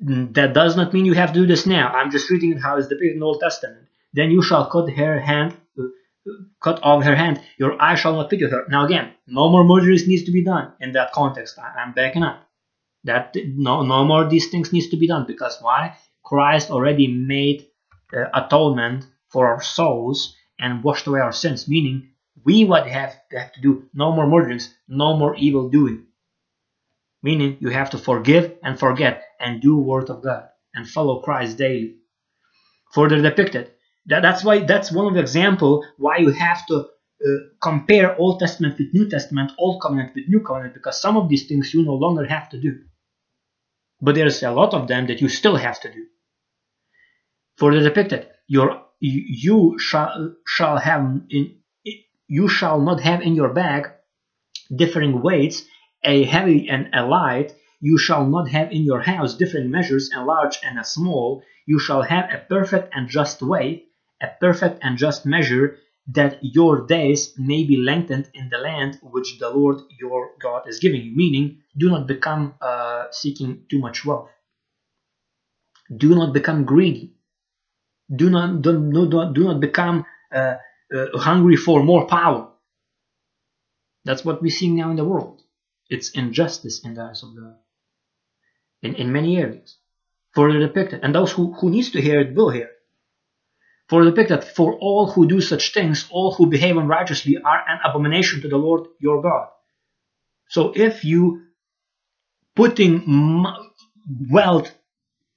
That does not mean you have to do this now. I'm just reading how it's depicted in old testament. Then you shall cut her hand uh, cut off her hand. Your eye shall not pity her. Now again no more murderers needs to be done in that context. I'm backing up that no, no more these things needs to be done because why? Christ already made uh, atonement for our souls and washed away our sins meaning we would have, have to do no more murderings no more evil doing. Meaning you have to forgive and forget and do word of god and follow christ daily. Further depicted that, that's why that's one of the example why you have to uh, compare Old Testament with New Testament, Old Covenant with New Covenant, because some of these things you no longer have to do. But there's a lot of them that you still have to do. For the depicted, your you shall shall have in you shall not have in your bag differing weights, a heavy and a light. You shall not have in your house different measures, a large and a small. You shall have a perfect and just weight, a perfect and just measure, that your days may be lengthened in the land which the Lord your God is giving you. Meaning, do not become uh, seeking too much wealth. Do not become greedy. Do not do, not, do not become uh, uh, hungry for more power. That's what we're seeing now in the world. It's injustice in the eyes of God. In, in many areas. For depicted. And those who, who needs to hear it will hear it. For depicted, for all who do such things, all who behave unrighteously are an abomination to the Lord your God. So if you putting wealth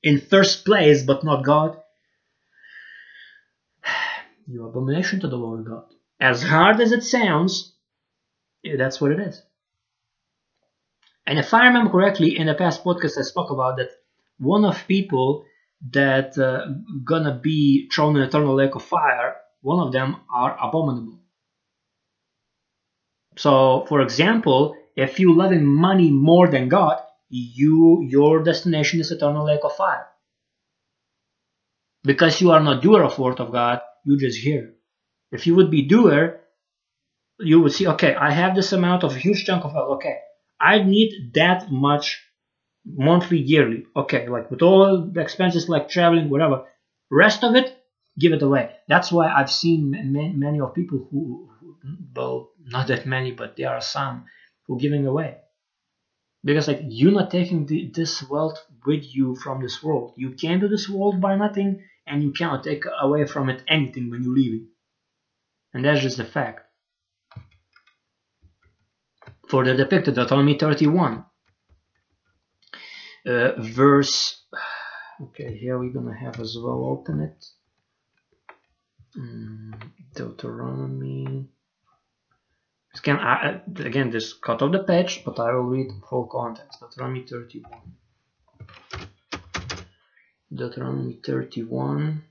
in first place but not God, you abomination to the Lord God. As hard as it sounds, eh, that's what it is. And if I remember correctly, in the past podcast I spoke about that one of people that uh, gonna be thrown in eternal lake of fire, one of them are abominable. So, for example, if you love money more than God, you your destination is eternal lake of fire. Because you are not doer of word of God, you just hear. If you would be doer, you would see, okay, I have this amount of huge chunk of. Okay, I need that much monthly, yearly. Okay, like with all the expenses like traveling, whatever. Rest of it, give it away. That's why I've seen many, many of people who, well, not that many, but there are some who giving away. Because like you're not taking the, this wealth with you from this world. You came to this world by nothing, and you cannot take away from it anything when you leave it. And that's just the fact. For the depicted Deuteronomy 31, uh, verse okay here we're gonna have as well open it. Mm, Deuteronomy. Again, I, again this cut off the page but I will read full context. Deuteronomy 31 Deuteronomy 31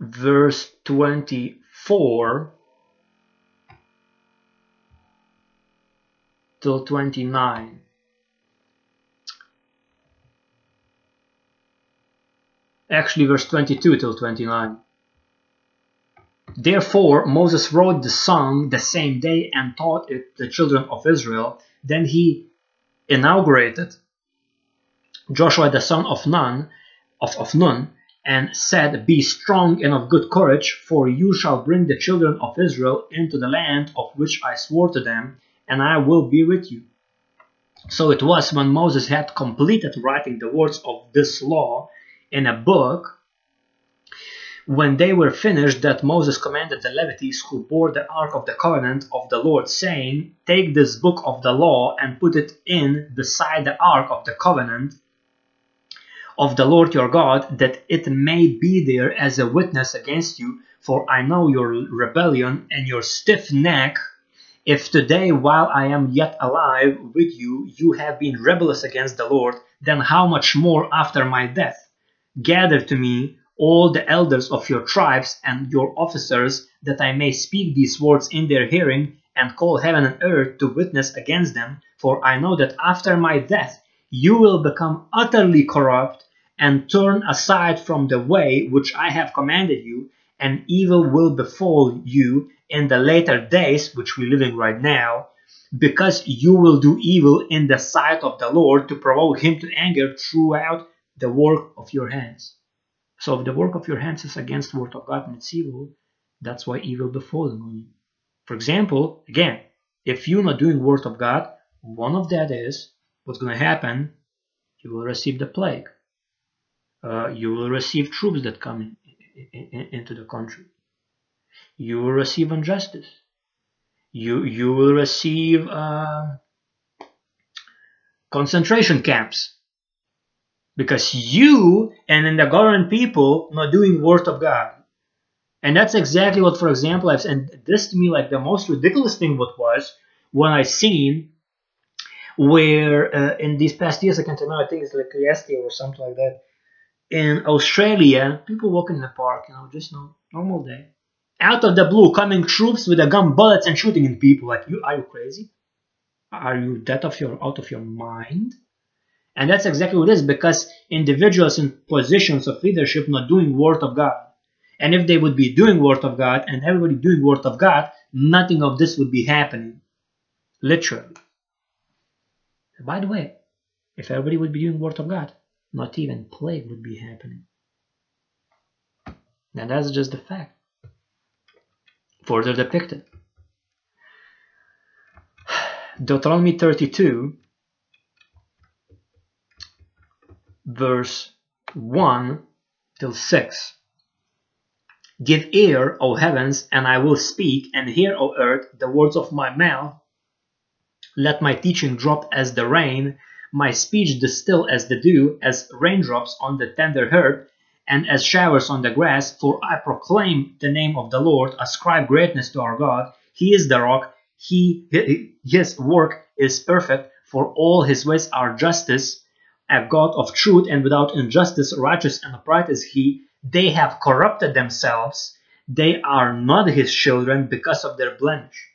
verse 24 till 29. Actually, verse 22 till 29. Therefore, Moses wrote the song the same day and taught it the children of Israel. Then he inaugurated Joshua the son of Nun, of, of Nun, and said, Be strong and of good courage, for you shall bring the children of Israel into the land of which I swore to them, and I will be with you. So it was when Moses had completed writing the words of this law in a book, when they were finished, that Moses commanded the Levites who bore the ark of the covenant of the Lord, saying, Take this book of the law and put it in beside the ark of the covenant of the Lord your God, that it may be there as a witness against you, for I know your rebellion and your stiff neck if today, while I am yet alive with you, you have been rebellious against the Lord, then how much more after my death? Gather to me all the elders of your tribes and your officers, that I may speak these words in their hearing, and call heaven and earth to witness against them, for I know that after my death you will become utterly corrupt, and turn aside from the way which I have commanded you, and evil will befall you in the later days, which we're living right now, because you will do evil in the sight of the Lord to provoke him to anger throughout the work of your hands. So if the work of your hands is against the word of God and it's evil, that's why evil befalling on you. For example, again, if you're not doing word of God, one of that is what's going to happen. You will receive the plague. Uh, you will receive troops that come in, in, in, into the country you will receive injustice. You, you will receive uh, concentration camps. Because you and the government people not doing word of God. And that's exactly what, for example, I've and this to me like the most ridiculous thing what was when I seen where uh, in these past years I can't remember I think it's like yesterday or something like that in Australia people walking in the park you know just no normal day out of the blue coming troops with a gun bullets and shooting in people like you are you crazy are you that of your out of your mind and that's exactly what it is because individuals in positions of leadership not doing word of god And if they would be doing Word of God and everybody doing Word of God, nothing of this would be happening. Literally. By the way, if everybody would be doing Word of God, not even plague would be happening. And that's just the fact. Further depicted. Deuteronomy 32, verse 1 till 6. Give ear, O heavens, and I will speak, and hear, O earth, the words of my mouth. Let my teaching drop as the rain, my speech distill as the dew, as raindrops on the tender herb, and as showers on the grass. For I proclaim the name of the Lord, ascribe greatness to our God. He is the rock, he, his work is perfect, for all his ways are justice. A God of truth and without injustice, righteous and upright is he. They have corrupted themselves. They are not his children because of their blemish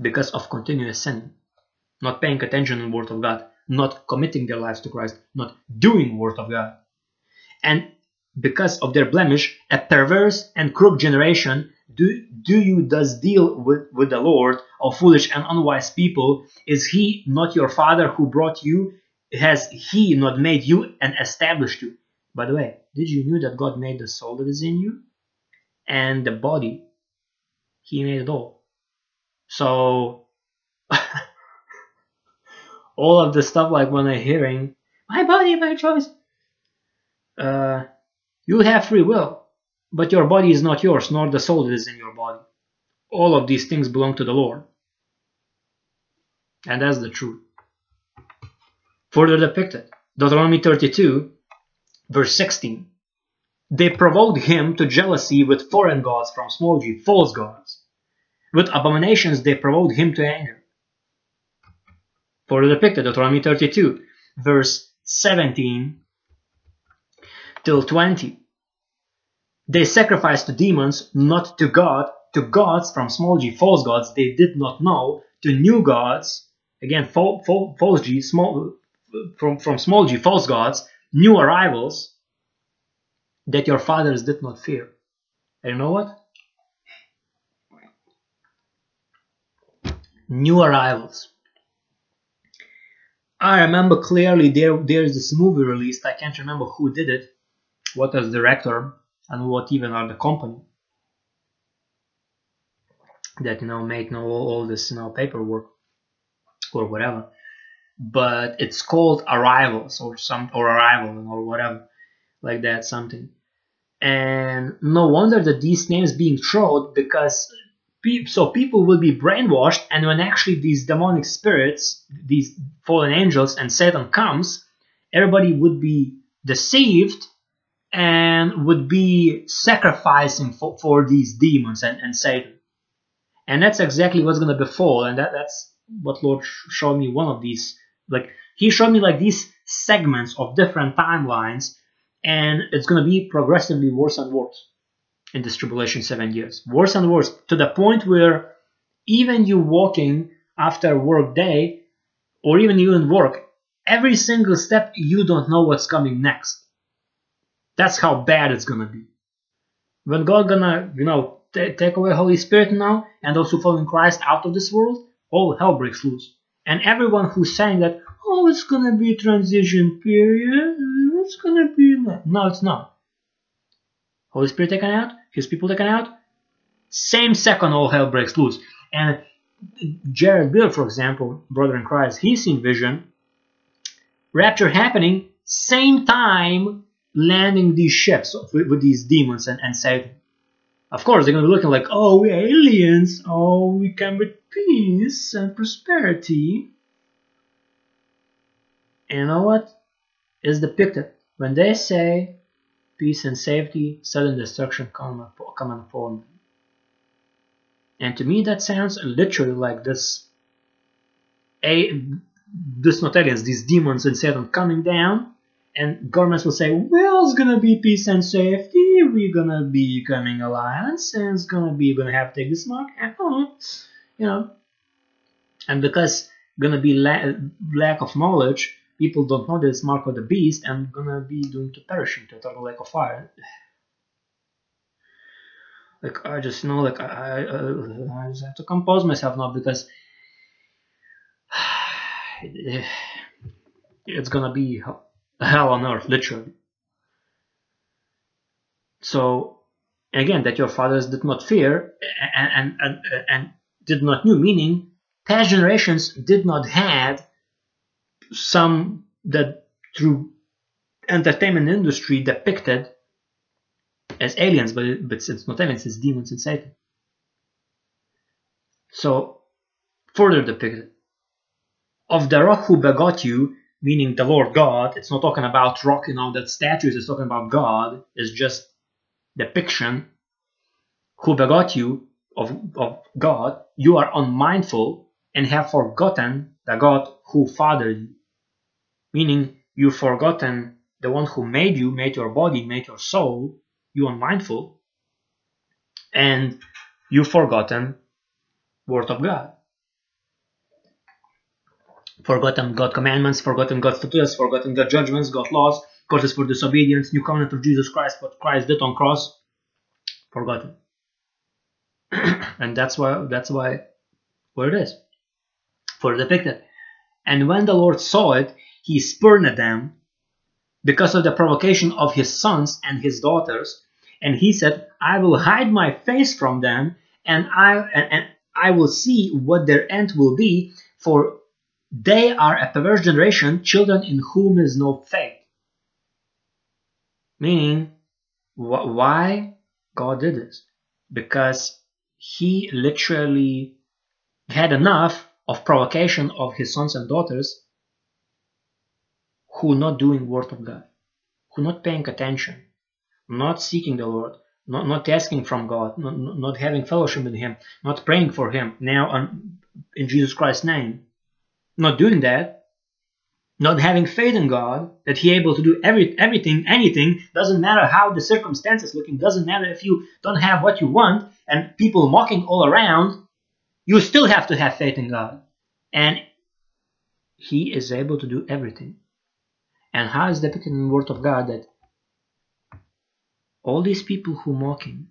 because of continuous sin, not paying attention to the Word of God, not committing their lives to Christ, not doing Word of God. And because of their blemish, a perverse and crooked generation, do, do you thus deal with, with the Lord, O foolish and unwise people? Is he not your father who brought you? Has he not made you and established you? By the way, did you know that God made the soul that is in you? And the body, he made it all. So all of the stuff like when I'm hearing my body, my choice, uh, you have free will, but your body is not yours, nor the soul that is in your body. All of these things belong to the Lord. And that's the truth. Further depicted, Deuteronomy 32, verse 16. They provoked him to jealousy with foreign gods from small g, false gods with abominations they provoked him to anger. Further depicted Deuteronomy 32, verse 17 till 20. They sacrificed to demons, not to God, to gods from small g, false gods they did not know, to new gods, again, false g, small, from, from small g, false gods, new arrivals that your fathers did not fear. And you know what? new arrivals. I remember clearly there there's this movie released. I can't remember who did it, what as director, and what even are the company that you know made you know, all, this you know paperwork or whatever. But it's called Arrivals or some or Arrival or whatever like that something. And no wonder that these names being thrown because so people will be brainwashed and when actually these demonic spirits these fallen angels and satan comes everybody would be deceived and would be sacrificing for, for these demons and, and satan and that's exactly what's going to befall and that, that's what lord showed me one of these like he showed me like these segments of different timelines and it's going to be progressively worse and worse in this tribulation seven years. Worse and worse, to the point where even you walking after work day, or even you in work, every single step you don't know what's coming next. That's how bad it's gonna be. When God gonna, you know, t- take away Holy Spirit now, and also following Christ out of this world, all hell breaks loose. And everyone who's saying that, oh, it's gonna be transition period, it's gonna be, no, it's not. Holy Spirit taken out, his people taken out, same second all hell breaks loose. And Jared Bill, for example, brother in Christ, he's seen vision, rapture happening, same time landing these ships with, with these demons and, and Satan. Of course, they're going to be looking like, oh, we're aliens. Oh, we come with peace and prosperity. And you know what? Is depicted when they say peace and safety, sudden destruction come, come upon them. And to me that sounds literally like this a this not aliens, these demons and Satan coming down and governments will say, well, it's gonna be peace and safety, we're gonna be becoming alliance, and it's gonna be gonna have to take this mark, you know. And because gonna be la- lack of knowledge, people don't know this mark of the beast and gonna be doomed to perish into total lake of fire. like I just know like I, I, uh, I just have to compose myself now because it's gonna be hell on earth, literally. So again, that your fathers did not fear and and and, and did not knew, meaning past generations did not had some that through entertainment industry depicted as aliens, but, but it's not aliens, it's demons and Satan. So, further depicted. Of the rock who begot you, meaning the Lord God, it's not talking about rock, you know, that statues, it's talking about God, it's just depiction. Who begot you of, of God, you are unmindful and have forgotten the God who fathered you. Meaning, you've forgotten the one who made you, made your body, made your soul, you unmindful, and you've forgotten word of God. Forgotten God commandments, forgotten God statutes, forgotten God judgments, God laws, causes for disobedience, new covenant of Jesus Christ, what Christ did on cross, forgotten. and that's why that's why where it is. For depicted. And when the Lord saw it, he spurned them because of the provocation of his sons and his daughters. And he said, I will hide my face from them, and I and, and I will see what their end will be, for they are a perverse generation, children in whom is no faith. Meaning, wh- why God did this? Because he literally had enough of provocation of his sons and daughters who not doing word of God, who not paying attention, not seeking the Lord, not, not asking from God, not, not having fellowship with Him, not praying for Him now on, in Jesus Christ's name, not doing that, not having faith in God that He able to do every, everything, anything, doesn't matter how the circumstances looking, doesn't matter if you don't have what you want and people mocking all around, you still have to have faith in God. And He is able to do everything. And how is depicted in the Word of God that all these people who mock him,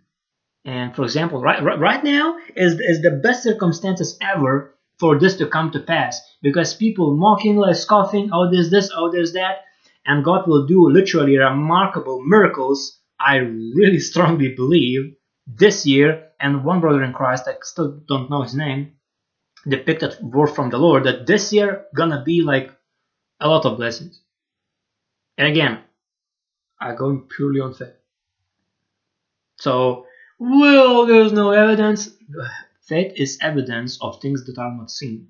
and for example, right, right now is, is the best circumstances ever for this to come to pass because people mocking, like scoffing, oh this, this, oh there's that, and God will do literally remarkable miracles. I really strongly believe this year, and one brother in Christ, I still don't know his name, depicted word from the Lord that this year gonna be like a lot of blessings. And again, I go purely on faith. So, well, there's no evidence. Faith is evidence of things that are not seen.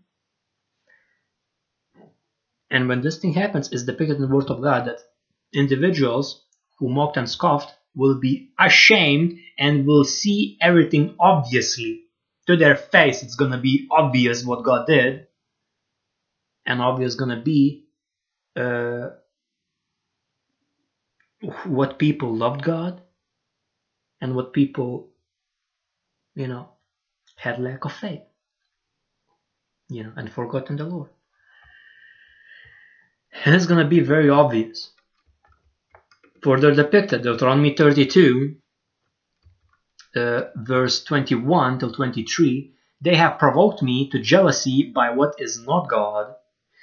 And when this thing happens, it's depicted in the Word of God that individuals who mocked and scoffed will be ashamed and will see everything obviously. To their face, it's gonna be obvious what God did, and obvious gonna be uh, what people loved God and what people, you know, had lack of faith, you know, and forgotten the Lord. And it's going to be very obvious. Further depicted, Deuteronomy 32, uh, verse 21 till 23, they have provoked me to jealousy by what is not God.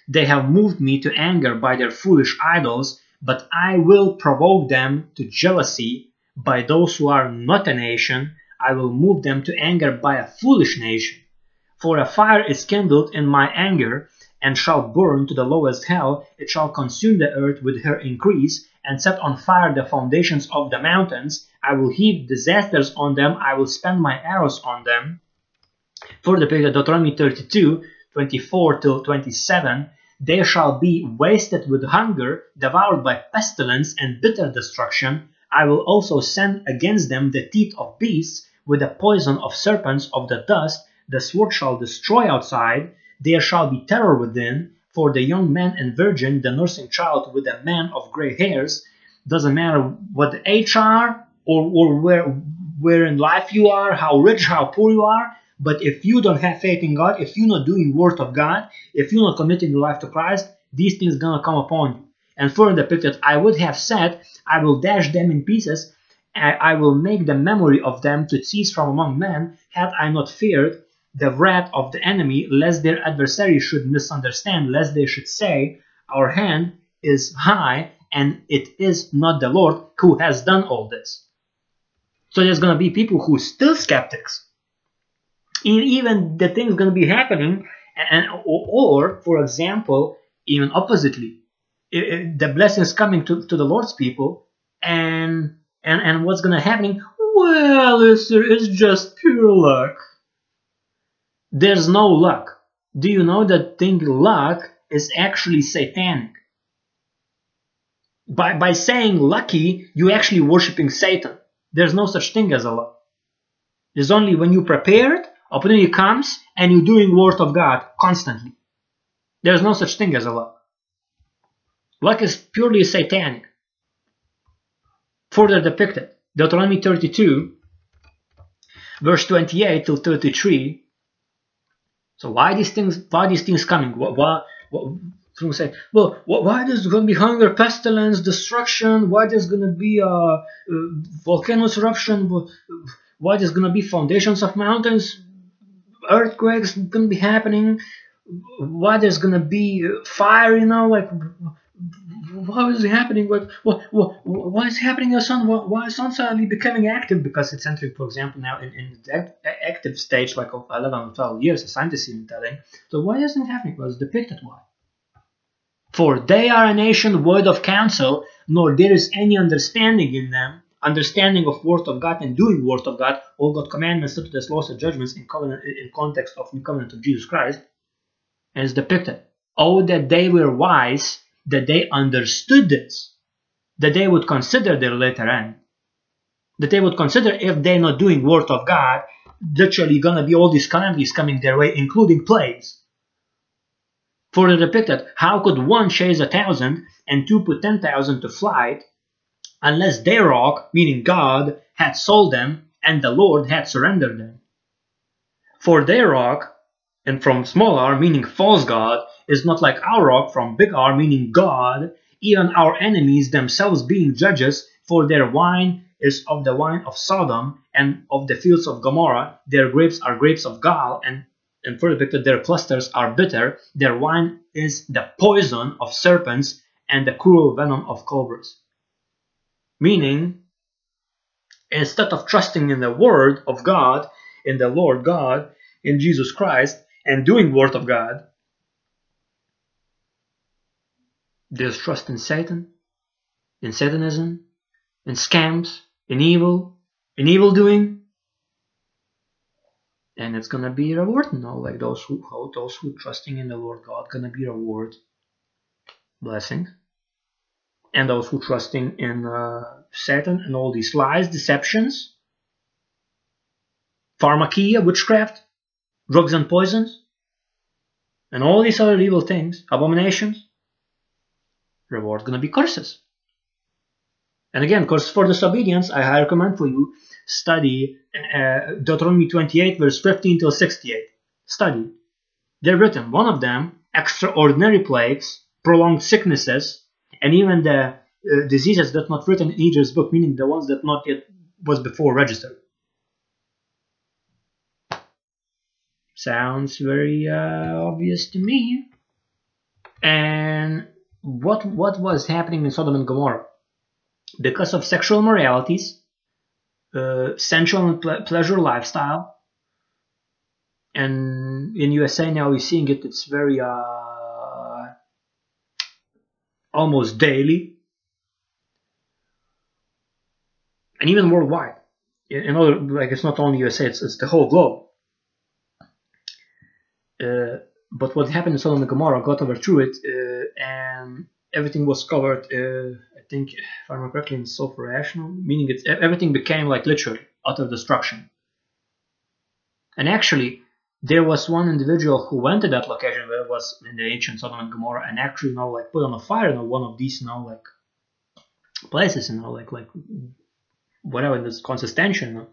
They have moved me to anger by their foolish idols, but I will provoke them to jealousy by those who are not a nation, I will move them to anger by a foolish nation. For a fire is kindled in my anger, and shall burn to the lowest hell, it shall consume the earth with her increase, and set on fire the foundations of the mountains. I will heap disasters on them, I will spend my arrows on them. For the period Deuteronomy 32, 24 till 27, they shall be wasted with hunger, devoured by pestilence and bitter destruction, I will also send against them the teeth of beasts, with the poison of serpents of the dust, the sword shall destroy outside, there shall be terror within, for the young man and virgin, the nursing child with a man of gray hairs, doesn't matter what the age are or, or where where in life you are, how rich, how poor you are, but if you don't have faith in God, if you're not doing word of God, if you're not committing your life to Christ, these things gonna come upon you. And further depicted, I would have said, I will dash them in pieces, I will make the memory of them to cease from among men, had I not feared the wrath of the enemy, lest their adversary should misunderstand, lest they should say, Our hand is high, and it is not the Lord who has done all this. So there's going to be people who still skeptics. Even the thing's going to be happening, and or, for example, even oppositely, the blessings coming to, to the Lord's people, and and and what's going to happen? Well, it's, it's just pure luck. There's no luck. Do you know that thing luck is actually satanic? By, by saying lucky, you're actually worshipping Satan. There's no such thing as a luck. There's only when you prepared, opportunity comes, and you're doing word of God constantly. There's no such thing as a luck. Luck is purely satanic. Further depicted, Deuteronomy 32, verse 28 till 33 so why these things? Why these things coming? Why? why, say, well, why there's going to be hunger, pestilence, destruction? Why there's going to be a, a volcanoes eruption? Why there's going to be foundations of mountains, earthquakes going to be happening? Why there's going to be uh, fire? You know, like what is happening? What, what, what, why is happening? Your sun? Why, is sun suddenly becoming active? Because it's entering, for example, now in, in the active stage, like of 11 or 12 years, a scientist even telling. So why isn't it happening? Well, it's depicted why. For they are a nation void of counsel, nor there is any understanding in them, understanding of word of God and doing word of God, all God commandments, statutes, laws, and judgments in covenant in context of new covenant of Jesus Christ, and it's depicted. Oh, that they were wise that they understood this, that they would consider their later end, that they would consider if they're not doing word of God, literally gonna be all these calamities coming their way, including plagues. For the depicted, how could one chase a thousand and two put ten thousand to flight, unless their rock, meaning God, had sold them and the Lord had surrendered them? For their rock, and from small r, meaning false God, is not like our rock from big R, meaning God, even our enemies themselves being judges, for their wine is of the wine of Sodom and of the fields of Gomorrah. Their grapes are grapes of gall, and, and further depicted, their clusters are bitter. Their wine is the poison of serpents and the cruel venom of cobras. Meaning, instead of trusting in the word of God, in the Lord God, in Jesus Christ, and doing word of God, There's trust in Satan, in Satanism, in scams, in evil, in evil doing. And it's gonna be reward, know, like those who those who trusting in the Lord God gonna be reward blessing. And those who trusting in uh, Satan and all these lies, deceptions, pharmakeia, witchcraft, drugs and poisons, and all these other evil things, abominations, reward gonna be curses. And again, curse for disobedience, I highly recommend for you study uh, Deuteronomy 28, verse 15 till 68. Study. They're written. One of them, extraordinary plagues, prolonged sicknesses, and even the uh, diseases that not written in Egypt's book, meaning the ones that not yet was before registered. Sounds very uh, obvious to me. And what what was happening in Sodom and Gomorrah because of sexual moralities, uh, sensual and ple- pleasure lifestyle, and in USA now we're seeing it. It's very uh, almost daily, and even worldwide. In other, like it's not only USA, it's, it's the whole globe. Uh, but what happened in Sodom and Gomorrah got overthrew it, uh, and everything was covered. Uh, I think, if I remember correctly, in sulfur rational, meaning everything became like literally utter destruction. And actually, there was one individual who went to that location where it was in the ancient Sodom and Gomorrah, and actually, you know, like put on a fire, you know, one of these, you know, like places, you know, like like whatever this consistential, you know.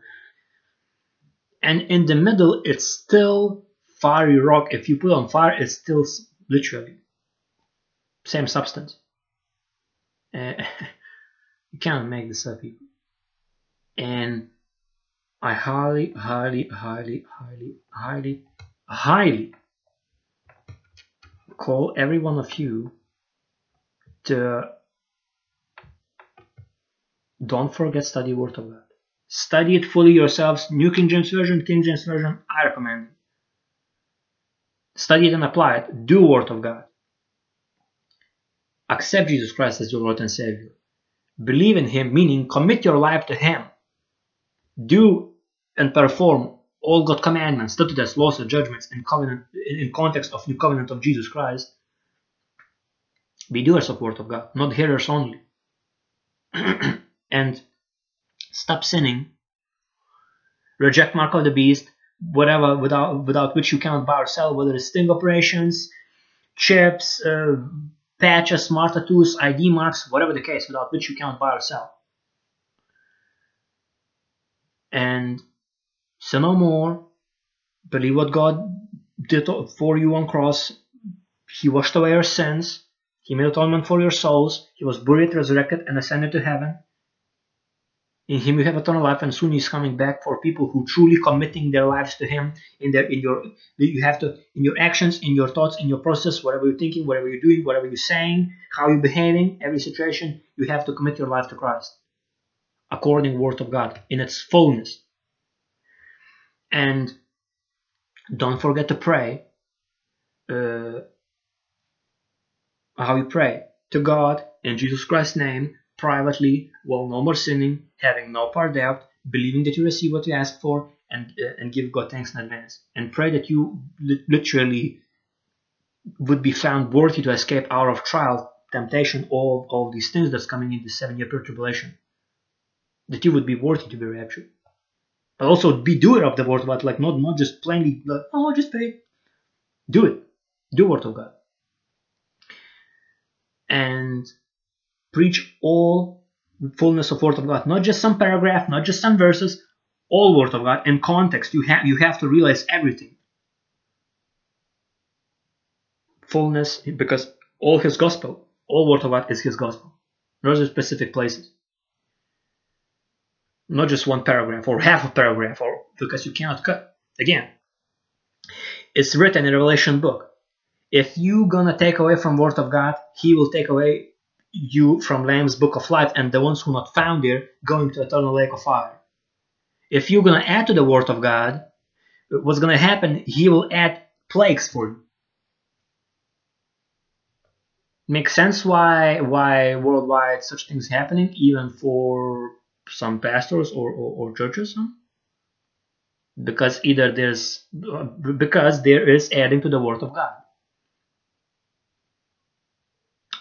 And in the middle, it's still fiery rock, if you put on fire, it's still literally same substance. Uh, you can't make this up, people. And I highly, highly, highly, highly, highly, highly call every one of you to don't forget study Word of God. Study it fully yourselves. New King James Version, King James Version, I recommend it. Study it and apply it. Do Word of God. Accept Jesus Christ as your Lord and Savior. Believe in Him, meaning commit your life to Him. Do and perform all God commandments, statutes, laws, and judgments in covenant in context of new covenant of Jesus Christ. Be doers of Word of God, not hearers only. and stop sinning. Reject mark of the beast, whatever without without which you cannot buy or sell, whether it's sting operations, chips, uh, patches, smart tattoos, ID marks, whatever the case, without which you cannot buy or sell. And so no more. Believe what God did for you on cross. He washed away your sins. He made atonement for your souls. He was buried, resurrected, and ascended to heaven. In Him you have eternal life, and soon He's coming back for people who truly committing their lives to Him. In their, in your, you have to, in your actions, in your thoughts, in your process, whatever you're thinking, whatever you're doing, whatever you're saying, how you're behaving, every situation, you have to commit your life to Christ, according Word of God in its fullness. And don't forget to pray. Uh, how you pray to God in Jesus Christ's name privately while no more sinning, having no part doubt, believing that you receive what you ask for, and uh, and give God thanks in advance, and pray that you li- literally would be found worthy to escape out of trial, temptation, all all these things that's coming in the seven-year tribulation. That you would be worthy to be raptured, but also be doer of the word, but like not not just plainly like oh just pray, do it, do word of God, and preach all fullness of word of God, not just some paragraph, not just some verses, all word of God in context. You have you have to realize everything. Fullness because all his gospel, all word of God is his gospel. Not just specific places. Not just one paragraph or half a paragraph or because you cannot cut. Again, it's written in Revelation book. If you gonna take away from word of God, he will take away you from Lamb's book of life, and the ones who not found there going to eternal lake of fire. If you're gonna add to the word of God, what's gonna happen? He will add plagues for you. Makes sense why why worldwide such things happening, even for some pastors or, or, or churches, huh? because either there's because there is adding to the word of God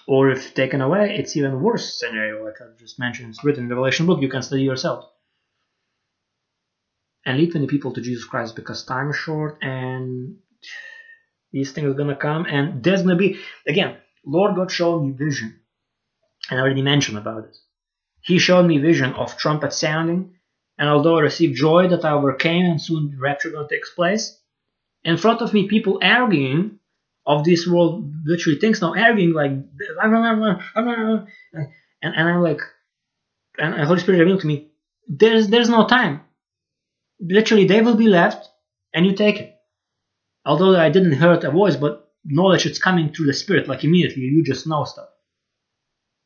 or if taken away, it's even worse scenario, like I just mentioned, it's written in the Revelation book, you can study yourself. And lead many people to Jesus Christ because time is short and these things are gonna come and there's gonna be again, Lord God showed me vision. And I already mentioned about it. He showed me vision of trumpet sounding, and although I received joy that I overcame and soon rapture gonna take place, in front of me people arguing of this world literally thinks now arguing like and, and I'm like and Holy Spirit revealed to me there's there's no time. Literally they will be left and you take it. Although I didn't hear a voice but knowledge it's coming through the Spirit like immediately you just know stuff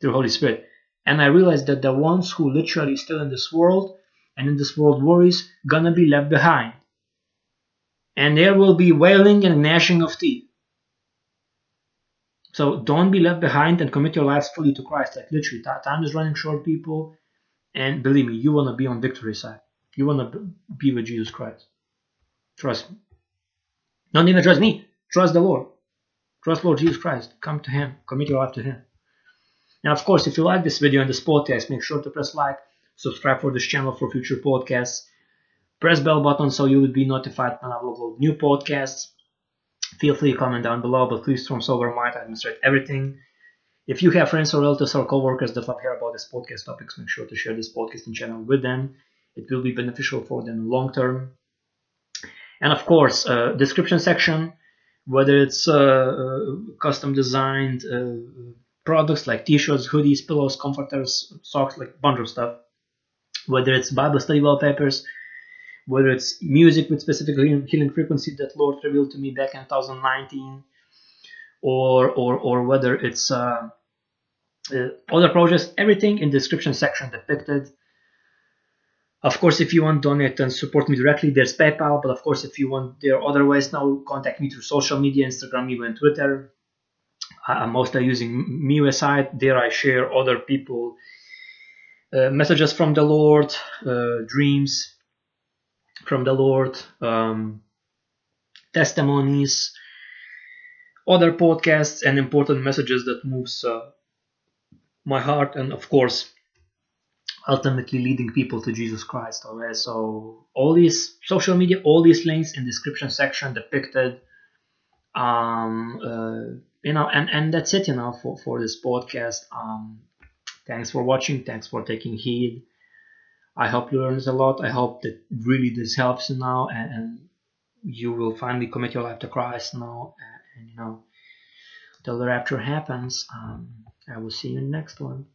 through Holy Spirit. And I realized that the ones who literally still in this world and in this world worries gonna be left behind. And there will be wailing and gnashing of teeth so don't be left behind and commit your lives fully to Christ. Like literally, time is running short, people. And believe me, you want to be on victory side. You want to be with Jesus Christ. Trust me. Don't even trust me. Trust the Lord. Trust Lord Jesus Christ. Come to Him. Commit your life to Him. Now, of course, if you like this video and this podcast, make sure to press like, subscribe for this channel for future podcasts, press bell button so you will be notified when I upload new podcasts. Feel free to comment down below, but please from sober mind, administrate everything. If you have friends or relatives or coworkers that love hear about this podcast topics, make sure to share this podcasting channel with them. It will be beneficial for them long term. And of course, uh, description section, whether it's uh, uh, custom designed uh, products like t-shirts, hoodies, pillows, comforters, socks, like a bunch of stuff. whether it's Bible study wallpapers, whether it's music with specific healing frequency that Lord revealed to me back in 2019, or or or whether it's uh, uh, other projects, everything in the description section depicted. Of course, if you want to donate and support me directly, there's PayPal. But of course, if you want, there are other ways now. Contact me through social media, Instagram, even Twitter. I'm mostly using MeWe site. There I share other people uh, messages from the Lord, uh, dreams from the Lord, um, testimonies, other podcasts, and important messages that moves uh, my heart, and of course, ultimately leading people to Jesus Christ. Okay, so all these social media, all these links in the description section depicted. Um, uh, you know, and and that's it. You know, for for this podcast. Um, thanks for watching. Thanks for taking heed. I hope you learned a lot. I hope that really this helps you now, and, and you will finally commit your life to Christ now, and, and you know, till the rapture happens. Um, I will see you in the next one.